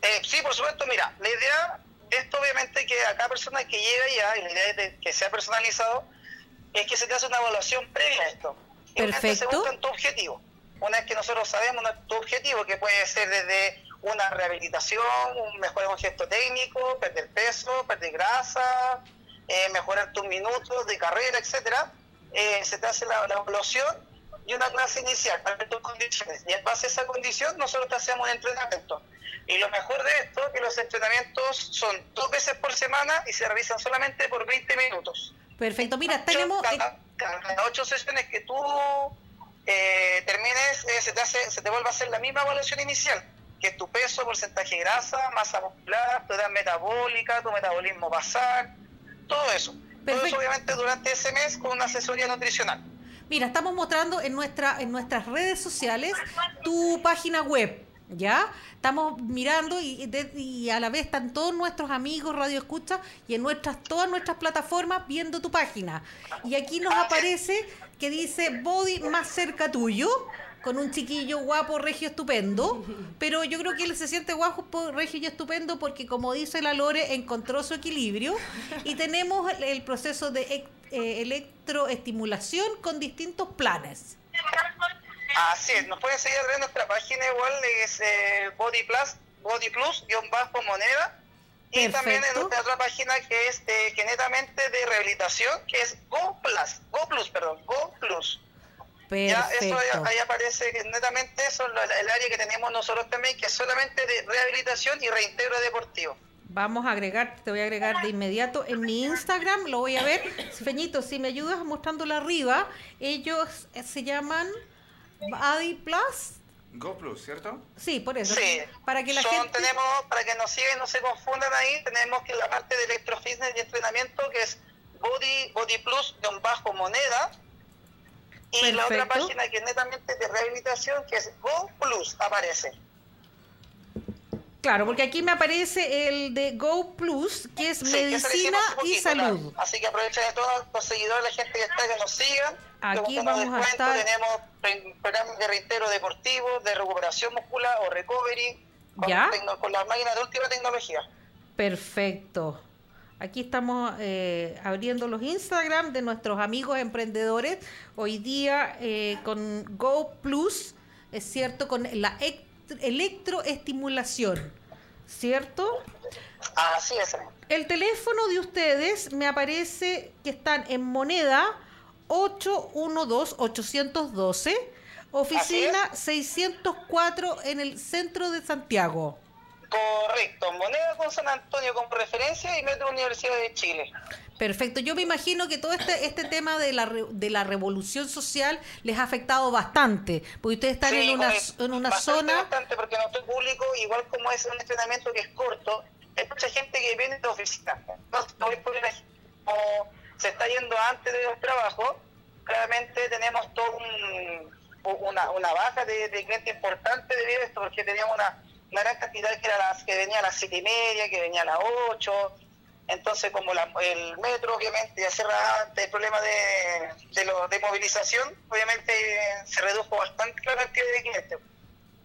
Eh, sí, por supuesto, mira, la idea, esto obviamente que a cada persona que llega ya, y la idea es de que sea personalizado, es que se te hace una evaluación previa a esto. Y Perfecto. Se busca tu objetivo. Una vez que nosotros sabemos tu objetivo, que puede ser desde una rehabilitación, un mejorar un gesto técnico, perder peso, perder grasa, eh, mejorar tus minutos de carrera, etcétera, eh, se te hace la, la evaluación y una clase inicial para tus condiciones. Y en base a esa condición, nosotros te hacemos un entrenamiento. Y lo mejor de esto es que los entrenamientos son dos veces por semana y se realizan solamente por 20 minutos. Perfecto. Mira, tenemos... Cada, cada ocho sesiones que tú eh, termines, eh, se, te hace, se te vuelve a hacer la misma evaluación inicial, que es tu peso, porcentaje de grasa, masa muscular, tu edad metabólica, tu metabolismo basal, todo eso. Todo Perfecto. eso obviamente durante ese mes con una asesoría nutricional. Mira, estamos mostrando en, nuestra, en nuestras redes sociales tu página web, ¿ya? Estamos mirando y, de- y a la vez están todos nuestros amigos Radio Escucha y en nuestras todas nuestras plataformas viendo tu página. Y aquí nos aparece que dice Body más cerca tuyo, con un chiquillo guapo, regio, estupendo. Pero yo creo que él se siente guapo, regio y estupendo porque, como dice la Lore, encontró su equilibrio. Y tenemos el, proceso de eh, electroestimulación con distintos planes. Así es, nos pueden seguir en nuestra página igual, es eh, Body Plus, Body Plus, guion bajo moneda. Y también en nuestra otra página que es eh, que netamente de rehabilitación, que es Go Plus, Go Plus, perdón, Go Plus. Ya, eso ahí, ahí aparece que netamente eso el área que tenemos nosotros también, que es solamente de rehabilitación y reintegro deportivo. Vamos a agregar, te voy a agregar de inmediato en mi Instagram, lo voy a ver. Feñito, si me ayudas mostrándolo arriba, ellos eh, se llaman Body Plus. Go Plus, ¿cierto? Sí, por eso. Sí, Para que la Son- gente... tenemos, para que nos sigan y no se confundan ahí, tenemos que la parte de electrofitness y entrenamiento que es Body, Body Plus de un bajo moneda. Y la otra página que es netamente de rehabilitación que es Go Plus aparece. Claro, porque aquí me aparece el de Go Plus, que es Sí, medicina y salud. Así que aprovechen de todos los seguidores, la gente que está, que nos sigan. Aquí vamos a estar- Tenemos programas de reintero deportivo, de recuperación muscular o recovery, con, ¿Ya? tecno- con las máquinas de última tecnología. Perfecto. Aquí estamos eh, abriendo los Instagram de nuestros amigos emprendedores. Hoy día eh, con Go Plus, es cierto, con la ec- electroestimulación, ¿cierto? Así es. El teléfono de ustedes me aparece que están en moneda 812-812, oficina 604 en el centro de Santiago. Correcto, moneda con San Antonio como referencia y Metro Universidad de Chile. Perfecto, yo me imagino que todo este, este tema de la, re- de la revolución social les ha afectado bastante, porque ustedes están Sí, en una, correcto. en una Bastante, zona... Bastante, porque nuestro público, igual como es un entrenamiento que es corto, hay mucha gente que viene de oficina. Entonces, como se está yendo antes de los trabajos, claramente tenemos todo un- una, una baja de, de clientes importante debido a esto, porque teníamos una, una gran cantidad que, era las, que venía a las siete y media, que venía a las ocho. Entonces, como la- el metro, obviamente, ya cerraba ante el problema de, de, lo- de movilización, obviamente se redujo bastante la cantidad de clientes.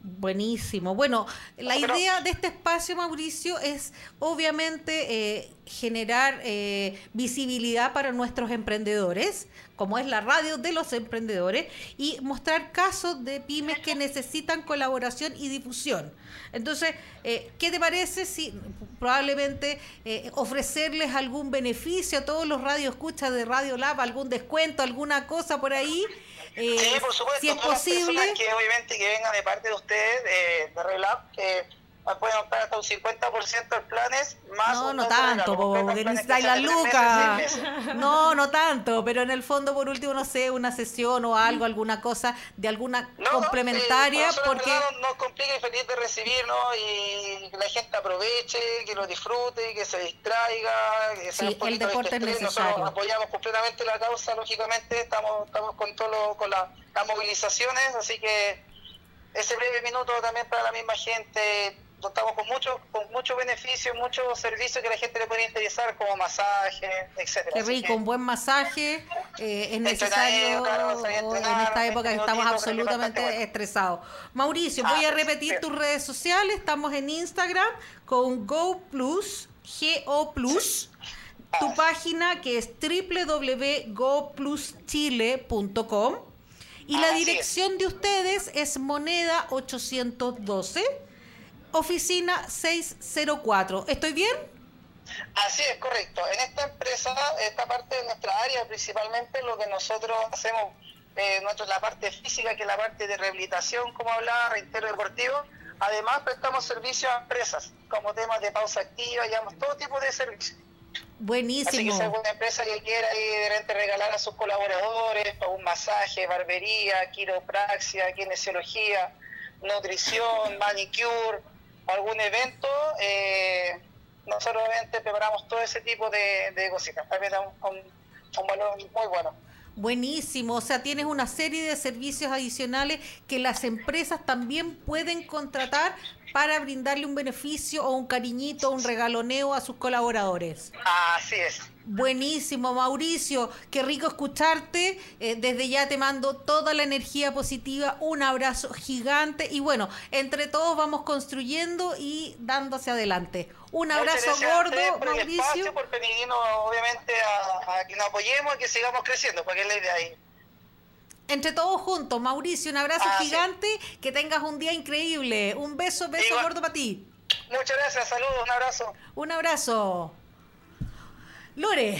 Buenísimo. Bueno, la Pero- idea de este espacio, Mauricio, es obviamente eh, generar eh, visibilidad para nuestros emprendedores, como es la radio de los emprendedores, y mostrar casos de pymes que necesitan colaboración y difusión. Entonces, eh, ¿qué te parece si probablemente eh, ofrecerles algún beneficio a todos los radioescuchas de Radio Lab, algún descuento, alguna cosa por ahí? Eh, Sí, por supuesto. si es todas las posible. personas que obviamente que vengan de parte de ustedes, eh, de Relab, que pueden optar hasta un 50% en planes, más No, no de tanto, porque necesitáis la que sean de tres luca. meses, seis meses. No, no tanto, pero en el fondo, por último, no sé, una sesión o algo, alguna cosa de alguna No, no, complementaria, sí, nosotros, porque No, nos complica y feliz de recibirnos y que la gente aproveche, que lo disfrute, que se distraiga, que Sí, el deporte es necesario. Nosotros apoyamos completamente la causa, lógicamente, estamos, estamos con todo lo- con la- las movilizaciones, así que ese breve minuto también para la misma gente. Contamos con muchos con muchos beneficios, muchos servicios que la gente le puede interesar, como masaje, etcétera. qué rico, que- un buen masaje eh, es necesario en esta época que 20 estamos absolutamente bueno. estresados. Mauricio, Ah, voy a repetir sí. tus redes sociales, estamos en Instagram con Go Plus, G-O Plus. Tu Ah. página que es www.gopluschile.com y la Así es. dirección de ustedes es Moneda 812, oficina 604. ¿Estoy bien? Así es, correcto. En esta empresa, esta parte de nuestra área, principalmente lo que nosotros hacemos, eh, nuestro, la parte física, que es la parte de rehabilitación, como hablaba, reintero deportivo. Además, prestamos servicios a empresas, como temas de pausa activa, llevamos todo tipo de servicios. Así que Buenísimo. si alguna empresa que quiera ahí de repente regalar a sus colaboradores para un masaje, barbería, quiropraxia, kinesiología, nutrición, manicure, algún evento, eh, nosotros obviamente preparamos todo ese tipo de, de cositas. También da un, un- un valor muy bueno. Buenísimo, o sea, tienes una serie de servicios adicionales que las empresas también pueden contratar para brindarle un beneficio o un cariñito, un regaloneo a sus colaboradores. Así es. Buenísimo, Mauricio, qué rico escucharte. Eh, desde ya te mando toda la energía positiva, un abrazo gigante y bueno, entre todos vamos construyendo y hacia adelante. Un abrazo gordo, el Mauricio. espacio, por obviamente a, a que nos apoyemos y que sigamos creciendo, porque es la idea ahí. Entre todos juntos, Mauricio, un abrazo Ah, sí. gigante, que tengas un día increíble. Un beso, beso Igual. gordo para ti. Muchas gracias, saludos, un abrazo. Un abrazo. Lore,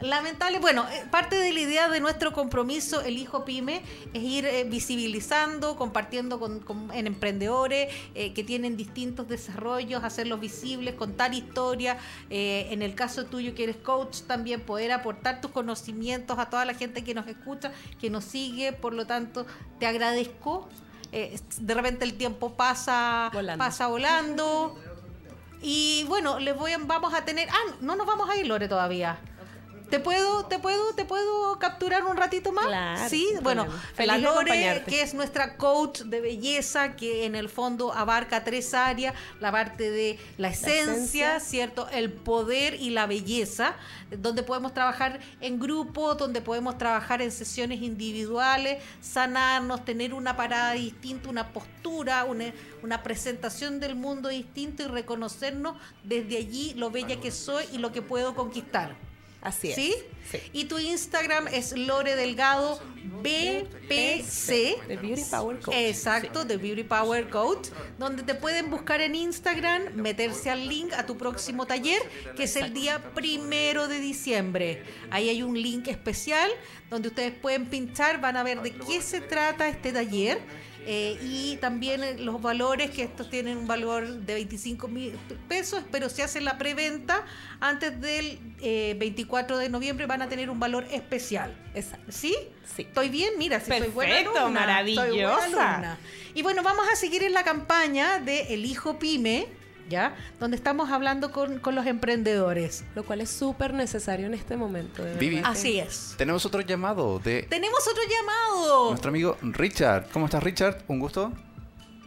lamentable, bueno, eh, parte de la idea de nuestro compromiso, el Hijo Pyme, es ir eh, visibilizando, compartiendo con, con- en emprendedores eh, que tienen distintos desarrollos, hacerlos visibles, contar historias. eh, en el caso tuyo que eres coach, también poder aportar tus conocimientos a toda la gente que nos escucha, que nos sigue. Por lo tanto, te agradezco. Eh, de repente el tiempo pasa Volando. pasa volando. Y bueno, les voy a, vamos a tener. Ah, no nos vamos a ir, Lore, todavía. ¿Te puedo, te puedo, te puedo capturar un ratito más? Claro, Sí, bueno, la Lore, que es nuestra coach de belleza, que en el fondo abarca tres áreas, la parte de la esencia, esencia. ¿cierto? El poder y la belleza, donde podemos trabajar en grupo, donde podemos trabajar en sesiones individuales, sanarnos, tener una parada distinta, una postura, una, una presentación del mundo distinto y reconocernos desde allí lo bella que soy y lo que puedo conquistar. Así es. ¿Sí? Sí. Y tu Instagram es Lore Delgado BPC. The Beauty Power Coach. Exacto, The Beauty Power Coach, donde te pueden buscar en Instagram, meterse al link a tu próximo taller, que es el día primero de diciembre. Ahí hay un link especial donde ustedes pueden pinchar, van a ver de qué se trata este taller. Eh, y también eh, los valores, que estos tienen un valor de 25 mil pesos, pero si hacen la preventa antes del eh, 24 de noviembre van a tener un valor especial. Exacto. ¿Sí? Sí. ¿Estoy bien? Mira, si soy buena Perfecto, soy buena maravillosa. alumna. Y bueno, vamos a seguir en la campaña de El Hijo Pyme, ¿ya? Donde estamos hablando con, con los emprendedores. Lo cual es súper necesario en este momento. De Vivi. Así es. Tenemos otro llamado de Tenemos otro llamado. nuestro amigo Richard. ¿Cómo estás, Richard? Un gusto.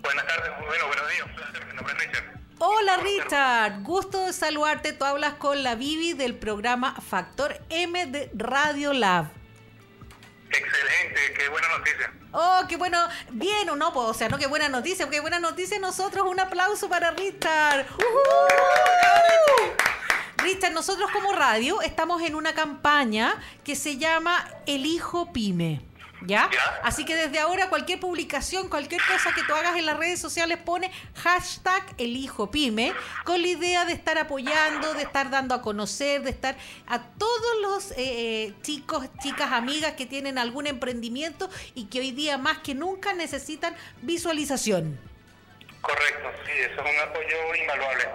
Buenas tardes, bueno, buenos días, un placer, mi nombre es Richard. Hola Richard, gusto de saludarte. Tú hablas con la Vivi del programa Factor M de Radio Lab. Excelente, qué buena noticia. Oh, qué bueno. Bien o no, pues, o sea, no qué buena noticia, qué buena noticia nosotros. Un aplauso para Richard. ¡Uhú! Richard, nosotros como radio estamos en una campaña que se llama El Hijo Pyme. ¿Ya? Ya. Así que desde ahora cualquier publicación, cualquier cosa que tú hagas en las redes sociales pone hashtag el hijo pyme con la idea de estar apoyando, de estar dando a conocer, de estar a todos los eh, eh, chicos, chicas, amigas que tienen algún emprendimiento y que hoy día más que nunca necesitan visualización. Correcto, sí, eso es un apoyo invaluable.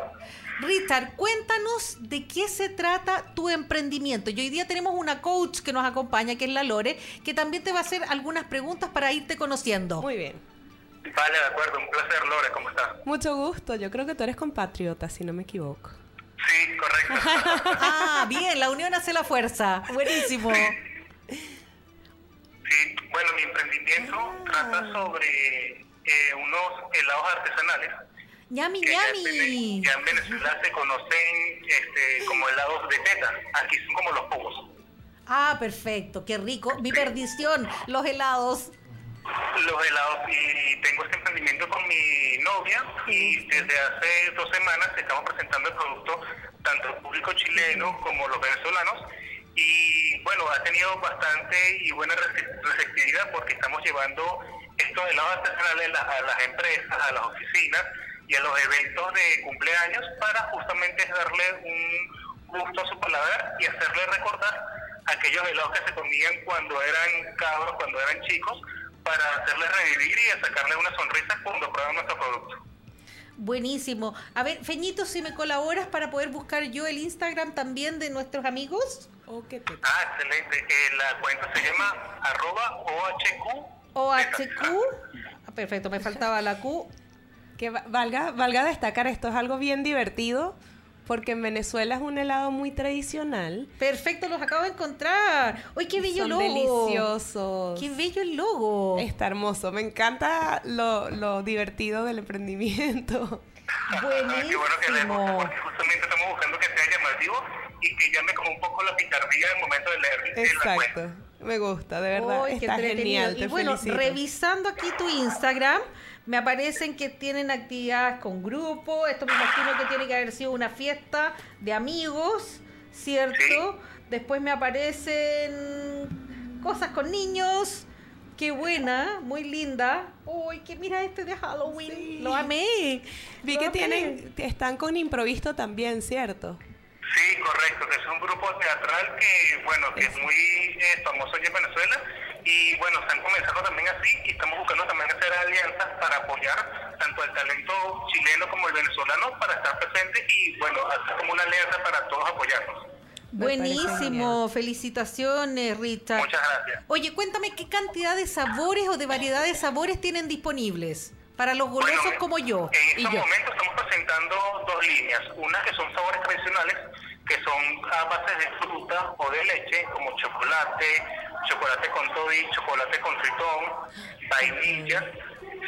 Richard, cuéntanos de qué se trata tu emprendimiento. Y hoy día tenemos una coach que nos acompaña, que es la Lore, que también te va a hacer algunas preguntas para irte conociendo. Muy bien. Vale, de acuerdo, un placer, Lore, ¿cómo estás? Mucho gusto. Yo creo que tú eres compatriota, si no me equivoco. Sí, correcto. Ah, bien, la unión hace la fuerza. Buenísimo. Sí, bueno, mi emprendimiento trata sobre eh, unos helados artesanales Ñami, que ya en, ñami. Ya en Venezuela se conocen este, como helados de teta. Aquí son como los jugos. Ah, perfecto, qué rico. Mi perdición, los helados. Los helados y tengo este emprendimiento con mi novia y desde hace dos semanas estamos presentando el producto tanto al público chileno como los venezolanos y bueno, ha tenido bastante y buena rece- receptividad porque estamos llevando estos helados artesanales a las empresas, a las oficinas y a los eventos de cumpleaños para justamente darle un gusto a su paladar y hacerle recordar aquellos helados que se comían cuando eran cabros, cuando eran chicos, para hacerles revivir y sacarle una sonrisa cuando prueban nuestro producto. Buenísimo. A ver, Feñito, si me colaboras para poder buscar yo el Instagram también de nuestros amigos. Oh, qué Ah, excelente. Eh, la cuenta se llama arroba OHQ. OHQ. Ah, perfecto, me faltaba la Q. Que va- valga, valga destacar, esto es algo bien divertido, porque en Venezuela es un helado muy tradicional. Perfecto, los acabo de encontrar. ¡Uy, qué bello Son logo! deliciosos. ¡Qué bello el logo! Está hermoso. Me encanta lo, lo divertido del emprendimiento. Qué bueno que les gusta, Buenísimo. porque justamente estamos buscando que sea llamativo y que llame como un poco la picardía al momento de leer eh, la cuenta. Exacto. Me gusta, de verdad. ¡Ay, qué Está genial. Y Te bueno, felicito. revisando aquí tu Instagram, me aparecen que tienen actividades con grupo. Esto me imagino que tiene que haber sido una fiesta de amigos, ¿cierto? Después me aparecen cosas con niños. Qué buena, muy linda. Uy, que mira este de Halloween. Sí. Lo amé. Vi Lo que amé. tienen, están con improviso también, ¿cierto? Sí, correcto, que es un grupo teatral que, bueno, que es muy eh, famoso allí en Venezuela y, bueno, están comenzando también así y estamos buscando también hacer alianzas para apoyar tanto el talento chileno como el venezolano para estar presentes y, bueno, hacer como una alianza para todos apoyarnos. Buenísimo, felicitaciones Rita. Muchas gracias. Oye, cuéntame qué cantidad de sabores o de variedad de sabores tienen disponibles para los golosos Bueno, como yo. En y este yo. momento estamos presentando dos líneas. Una que son sabores tradicionales, que son a base de fruta o de leche, como chocolate, chocolate con toddy, chocolate con tritón, vainilla,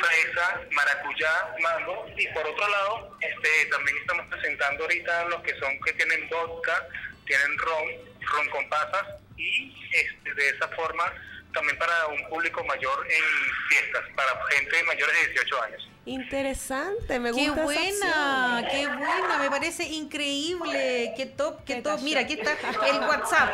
fresa, maracuyá, mango. Y por otro lado, este, también estamos presentando ahorita los que son que tienen vodka, tienen ron, ron con pasas y este, de esa forma también para un público mayor en fiestas, para gente mayores de 18 años. Interesante, me Qué gusta esa buena, qué buena, me parece increíble, qué top, qué Qué top. Mira, aquí está el WhatsApp.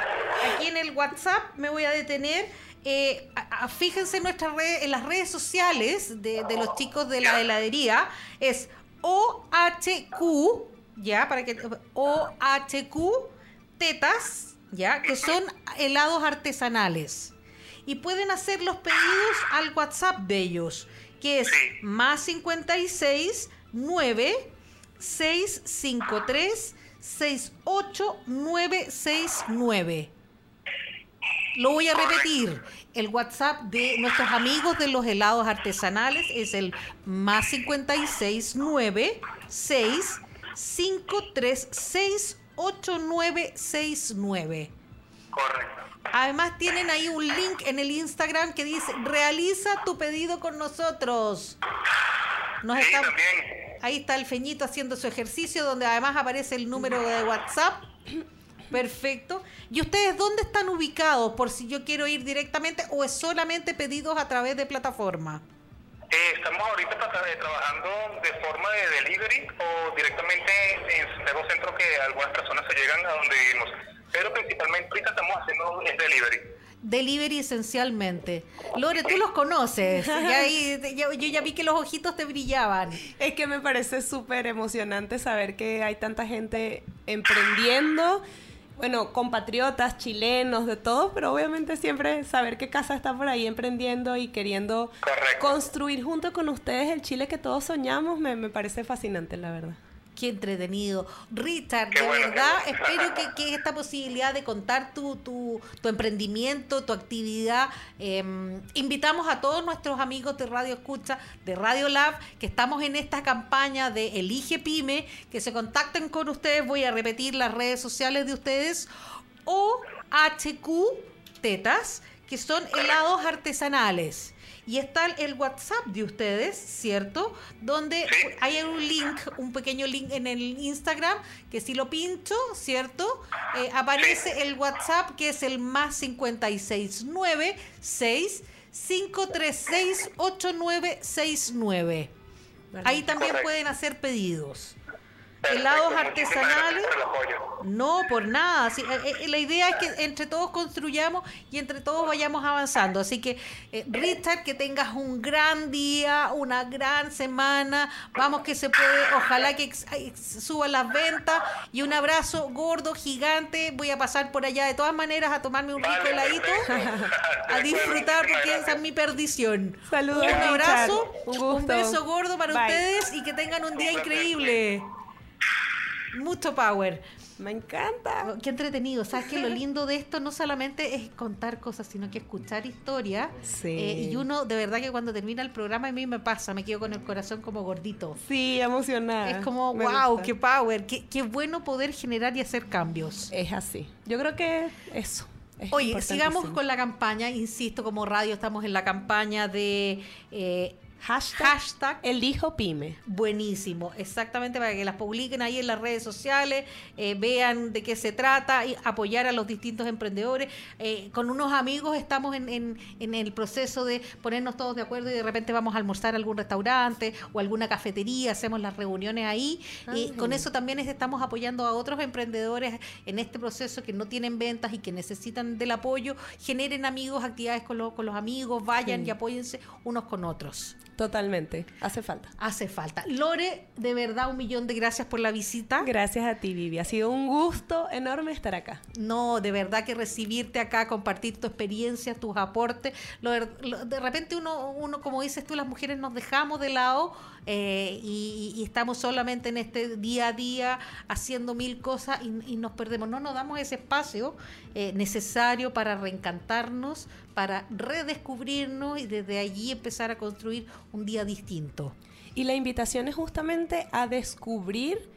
Aquí en el WhatsApp me voy a detener. Eh, a- a- fíjense en nuestras redes, en las redes sociales de, de los chicos de la heladería. Es OHQ, ya, para que OHQ tetas, ya, que son helados artesanales. Y pueden hacer los pedidos al WhatsApp de ellos, que es Sí. más 56 9 653 68969. Lo voy a repetir. El WhatsApp de nuestros amigos de los helados artesanales es el más 569 6 536 8969. Correcto. Además tienen ahí un link en el Instagram que dice realiza tu pedido con nosotros. Nos Sí, está- también. ahí está el feñito haciendo su ejercicio donde además aparece el número de WhatsApp. Perfecto. ¿Y ustedes dónde están ubicados por si yo quiero ir directamente o es solamente pedidos a través de plataforma? Eh, estamos ahorita eh, trabajando de forma de delivery o directamente en Santiago Centro que algunas personas se llegan a donde vivimos. Pero principalmente ahorita estamos haciendo es delivery. Delivery esencialmente. Lore, tú los conoces. Ya ahí- ya- yo ya vi que los ojitos te brillaban. Es que me parece súper emocionante saber que hay tanta gente emprendiendo. Bueno, compatriotas, chilenos, de todos, pero obviamente siempre saber que Casa está por ahí emprendiendo y queriendo Correcto. construir junto con ustedes el Chile que todos soñamos, me, me parece fascinante, la verdad. Qué entretenido. Richard, Qué de bueno, verdad espero que, que esta posibilidad de contar tu, tu, tu emprendimiento, tu actividad, eh, invitamos a todos nuestros amigos de Radio Escucha, de Radio Lab, que estamos en esta campaña de Elige Pyme, que se contacten con ustedes, voy a repetir las redes sociales de ustedes, o HQ Tetas, que son helados artesanales. Y está el WhatsApp de ustedes, ¿cierto? Donde Sí. hay un link, un pequeño link en el Instagram, que si lo pincho, ¿cierto? Eh, aparece el WhatsApp que es el más 569 6 536 8969. Ahí también Correcto. pueden hacer pedidos. Perfecto, Helados artesanales. por. No, por nada. Sí, eh, eh, la idea es que entre todos construyamos y entre todos vayamos avanzando. Así que, eh, Richard, que tengas un gran día, una gran semana. Vamos que se puede. Ojalá que suban las ventas. Y un abrazo gordo, gigante. Voy a pasar por allá de todas maneras a tomarme un rico Vale, heladito. A disfrutar porque esa es mi perdición. Saludos, Un abrazo, Un beso gordo para Bye. ustedes y que tengan un día increíble. Mucho power. Me encanta. Oh, Qué entretenido. ¿Sabes que Lo lindo de esto no solamente es contar cosas, sino que escuchar historias. Sí. Eh, y uno, de verdad que cuando termina el programa, a mí me pasa, me quedo con el corazón como gordito. Sí, emocionada. Es como, Me wow, gusta. qué power, qué, qué bueno poder generar y hacer cambios. Es así. Yo creo que eso. es Oye, sigamos con la campaña, insisto, como radio estamos en la campaña de eh, Hashtag, hashtag Elijo Pyme. Buenísimo, exactamente para que las publiquen ahí en las redes sociales, eh, vean de qué se trata, y apoyar a los distintos emprendedores. Eh, con unos amigos estamos en, en- en el proceso de ponernos todos de acuerdo y de repente vamos a almorzar a algún restaurante o alguna cafetería, hacemos las reuniones ahí. Y Ah. con eso también es- estamos apoyando a otros emprendedores en este proceso que no tienen ventas y que necesitan del apoyo. Generen amigos, actividades con, los- con los amigos, vayan Sí. y apóyense unos con otros. Totalmente, hace falta. Hace falta. Lore, de verdad, un millón de gracias por la visita. Gracias a ti, Vivi. Ha sido un gusto enorme estar acá. No, de verdad que recibirte acá, compartir tu experiencia, tus aportes. Lo de, lo- de repente uno, uno, como dices tú, las mujeres nos dejamos de lado eh, y, estamos solamente en este día a día haciendo mil cosas y, y nos perdemos. No nos damos ese espacio eh, necesario para reencantarnos, para redescubrirnos y desde allí empezar a construir un día distinto. Y la invitación es justamente a descubrir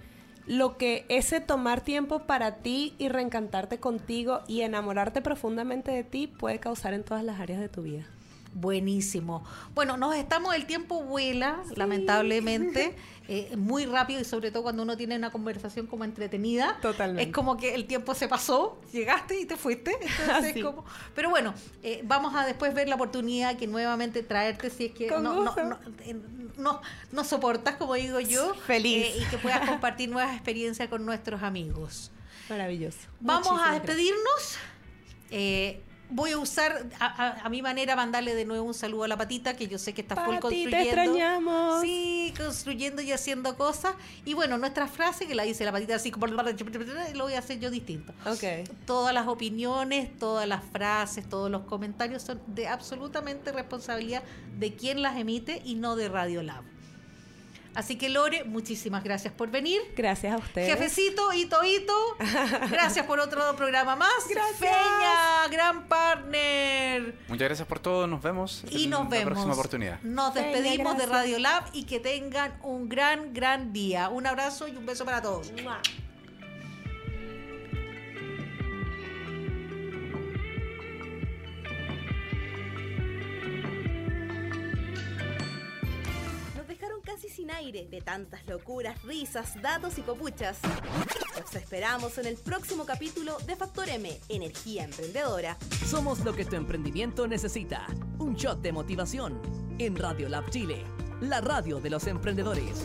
lo que ese tomar tiempo para ti y reencantarte contigo y enamorarte profundamente de ti puede causar en todas las áreas de tu vida. Buenísimo. Bueno, nos estamos, el tiempo vuela, lamentablemente, eh, muy rápido y sobre todo cuando uno tiene una conversación como entretenida. Totalmente. Es como que el tiempo se pasó, llegaste y te fuiste. Entonces, Así. como- pero bueno, eh, vamos a después ver la oportunidad que nuevamente traerte si es que no, no, no, eh, no- no soportas, como digo yo. Feliz. eh, y que puedas compartir nuevas experiencias con nuestros amigos. Maravilloso. Vamos a Muchísimas despedirnos. Voy a usar a, a- a mi manera mandarle de nuevo un saludo a la patita, que yo sé que está full Pati, te construyendo. extrañamos. Sí, construyendo y haciendo cosas. Y bueno, nuestra frase que la dice la patita así como lo voy a hacer yo distinto. Ok. Todas las opiniones, todas las frases, todos los comentarios son de absolutamente responsabilidad de quien las emite y no de Radio Lab. Así que Lore, muchísimas gracias por venir. Gracias a ustedes. Jefecito y Toito, gracias por otro programa más. Gracias. Feña, gran partner. Muchas gracias por todo. Nos vemos Y en nos la vemos. próxima oportunidad. Nos Feña, despedimos de. Radio Lab y que tengan un gran, gran día. Un abrazo y un beso para todos. Nos aire de tantas locuras, risas, datos y copuchas. Los esperamos en el próximo capítulo de Factor M, Energía Emprendedora. Somos lo que tu emprendimiento necesita. Un shot de motivación en Radio Lab Chile, la radio de los emprendedores.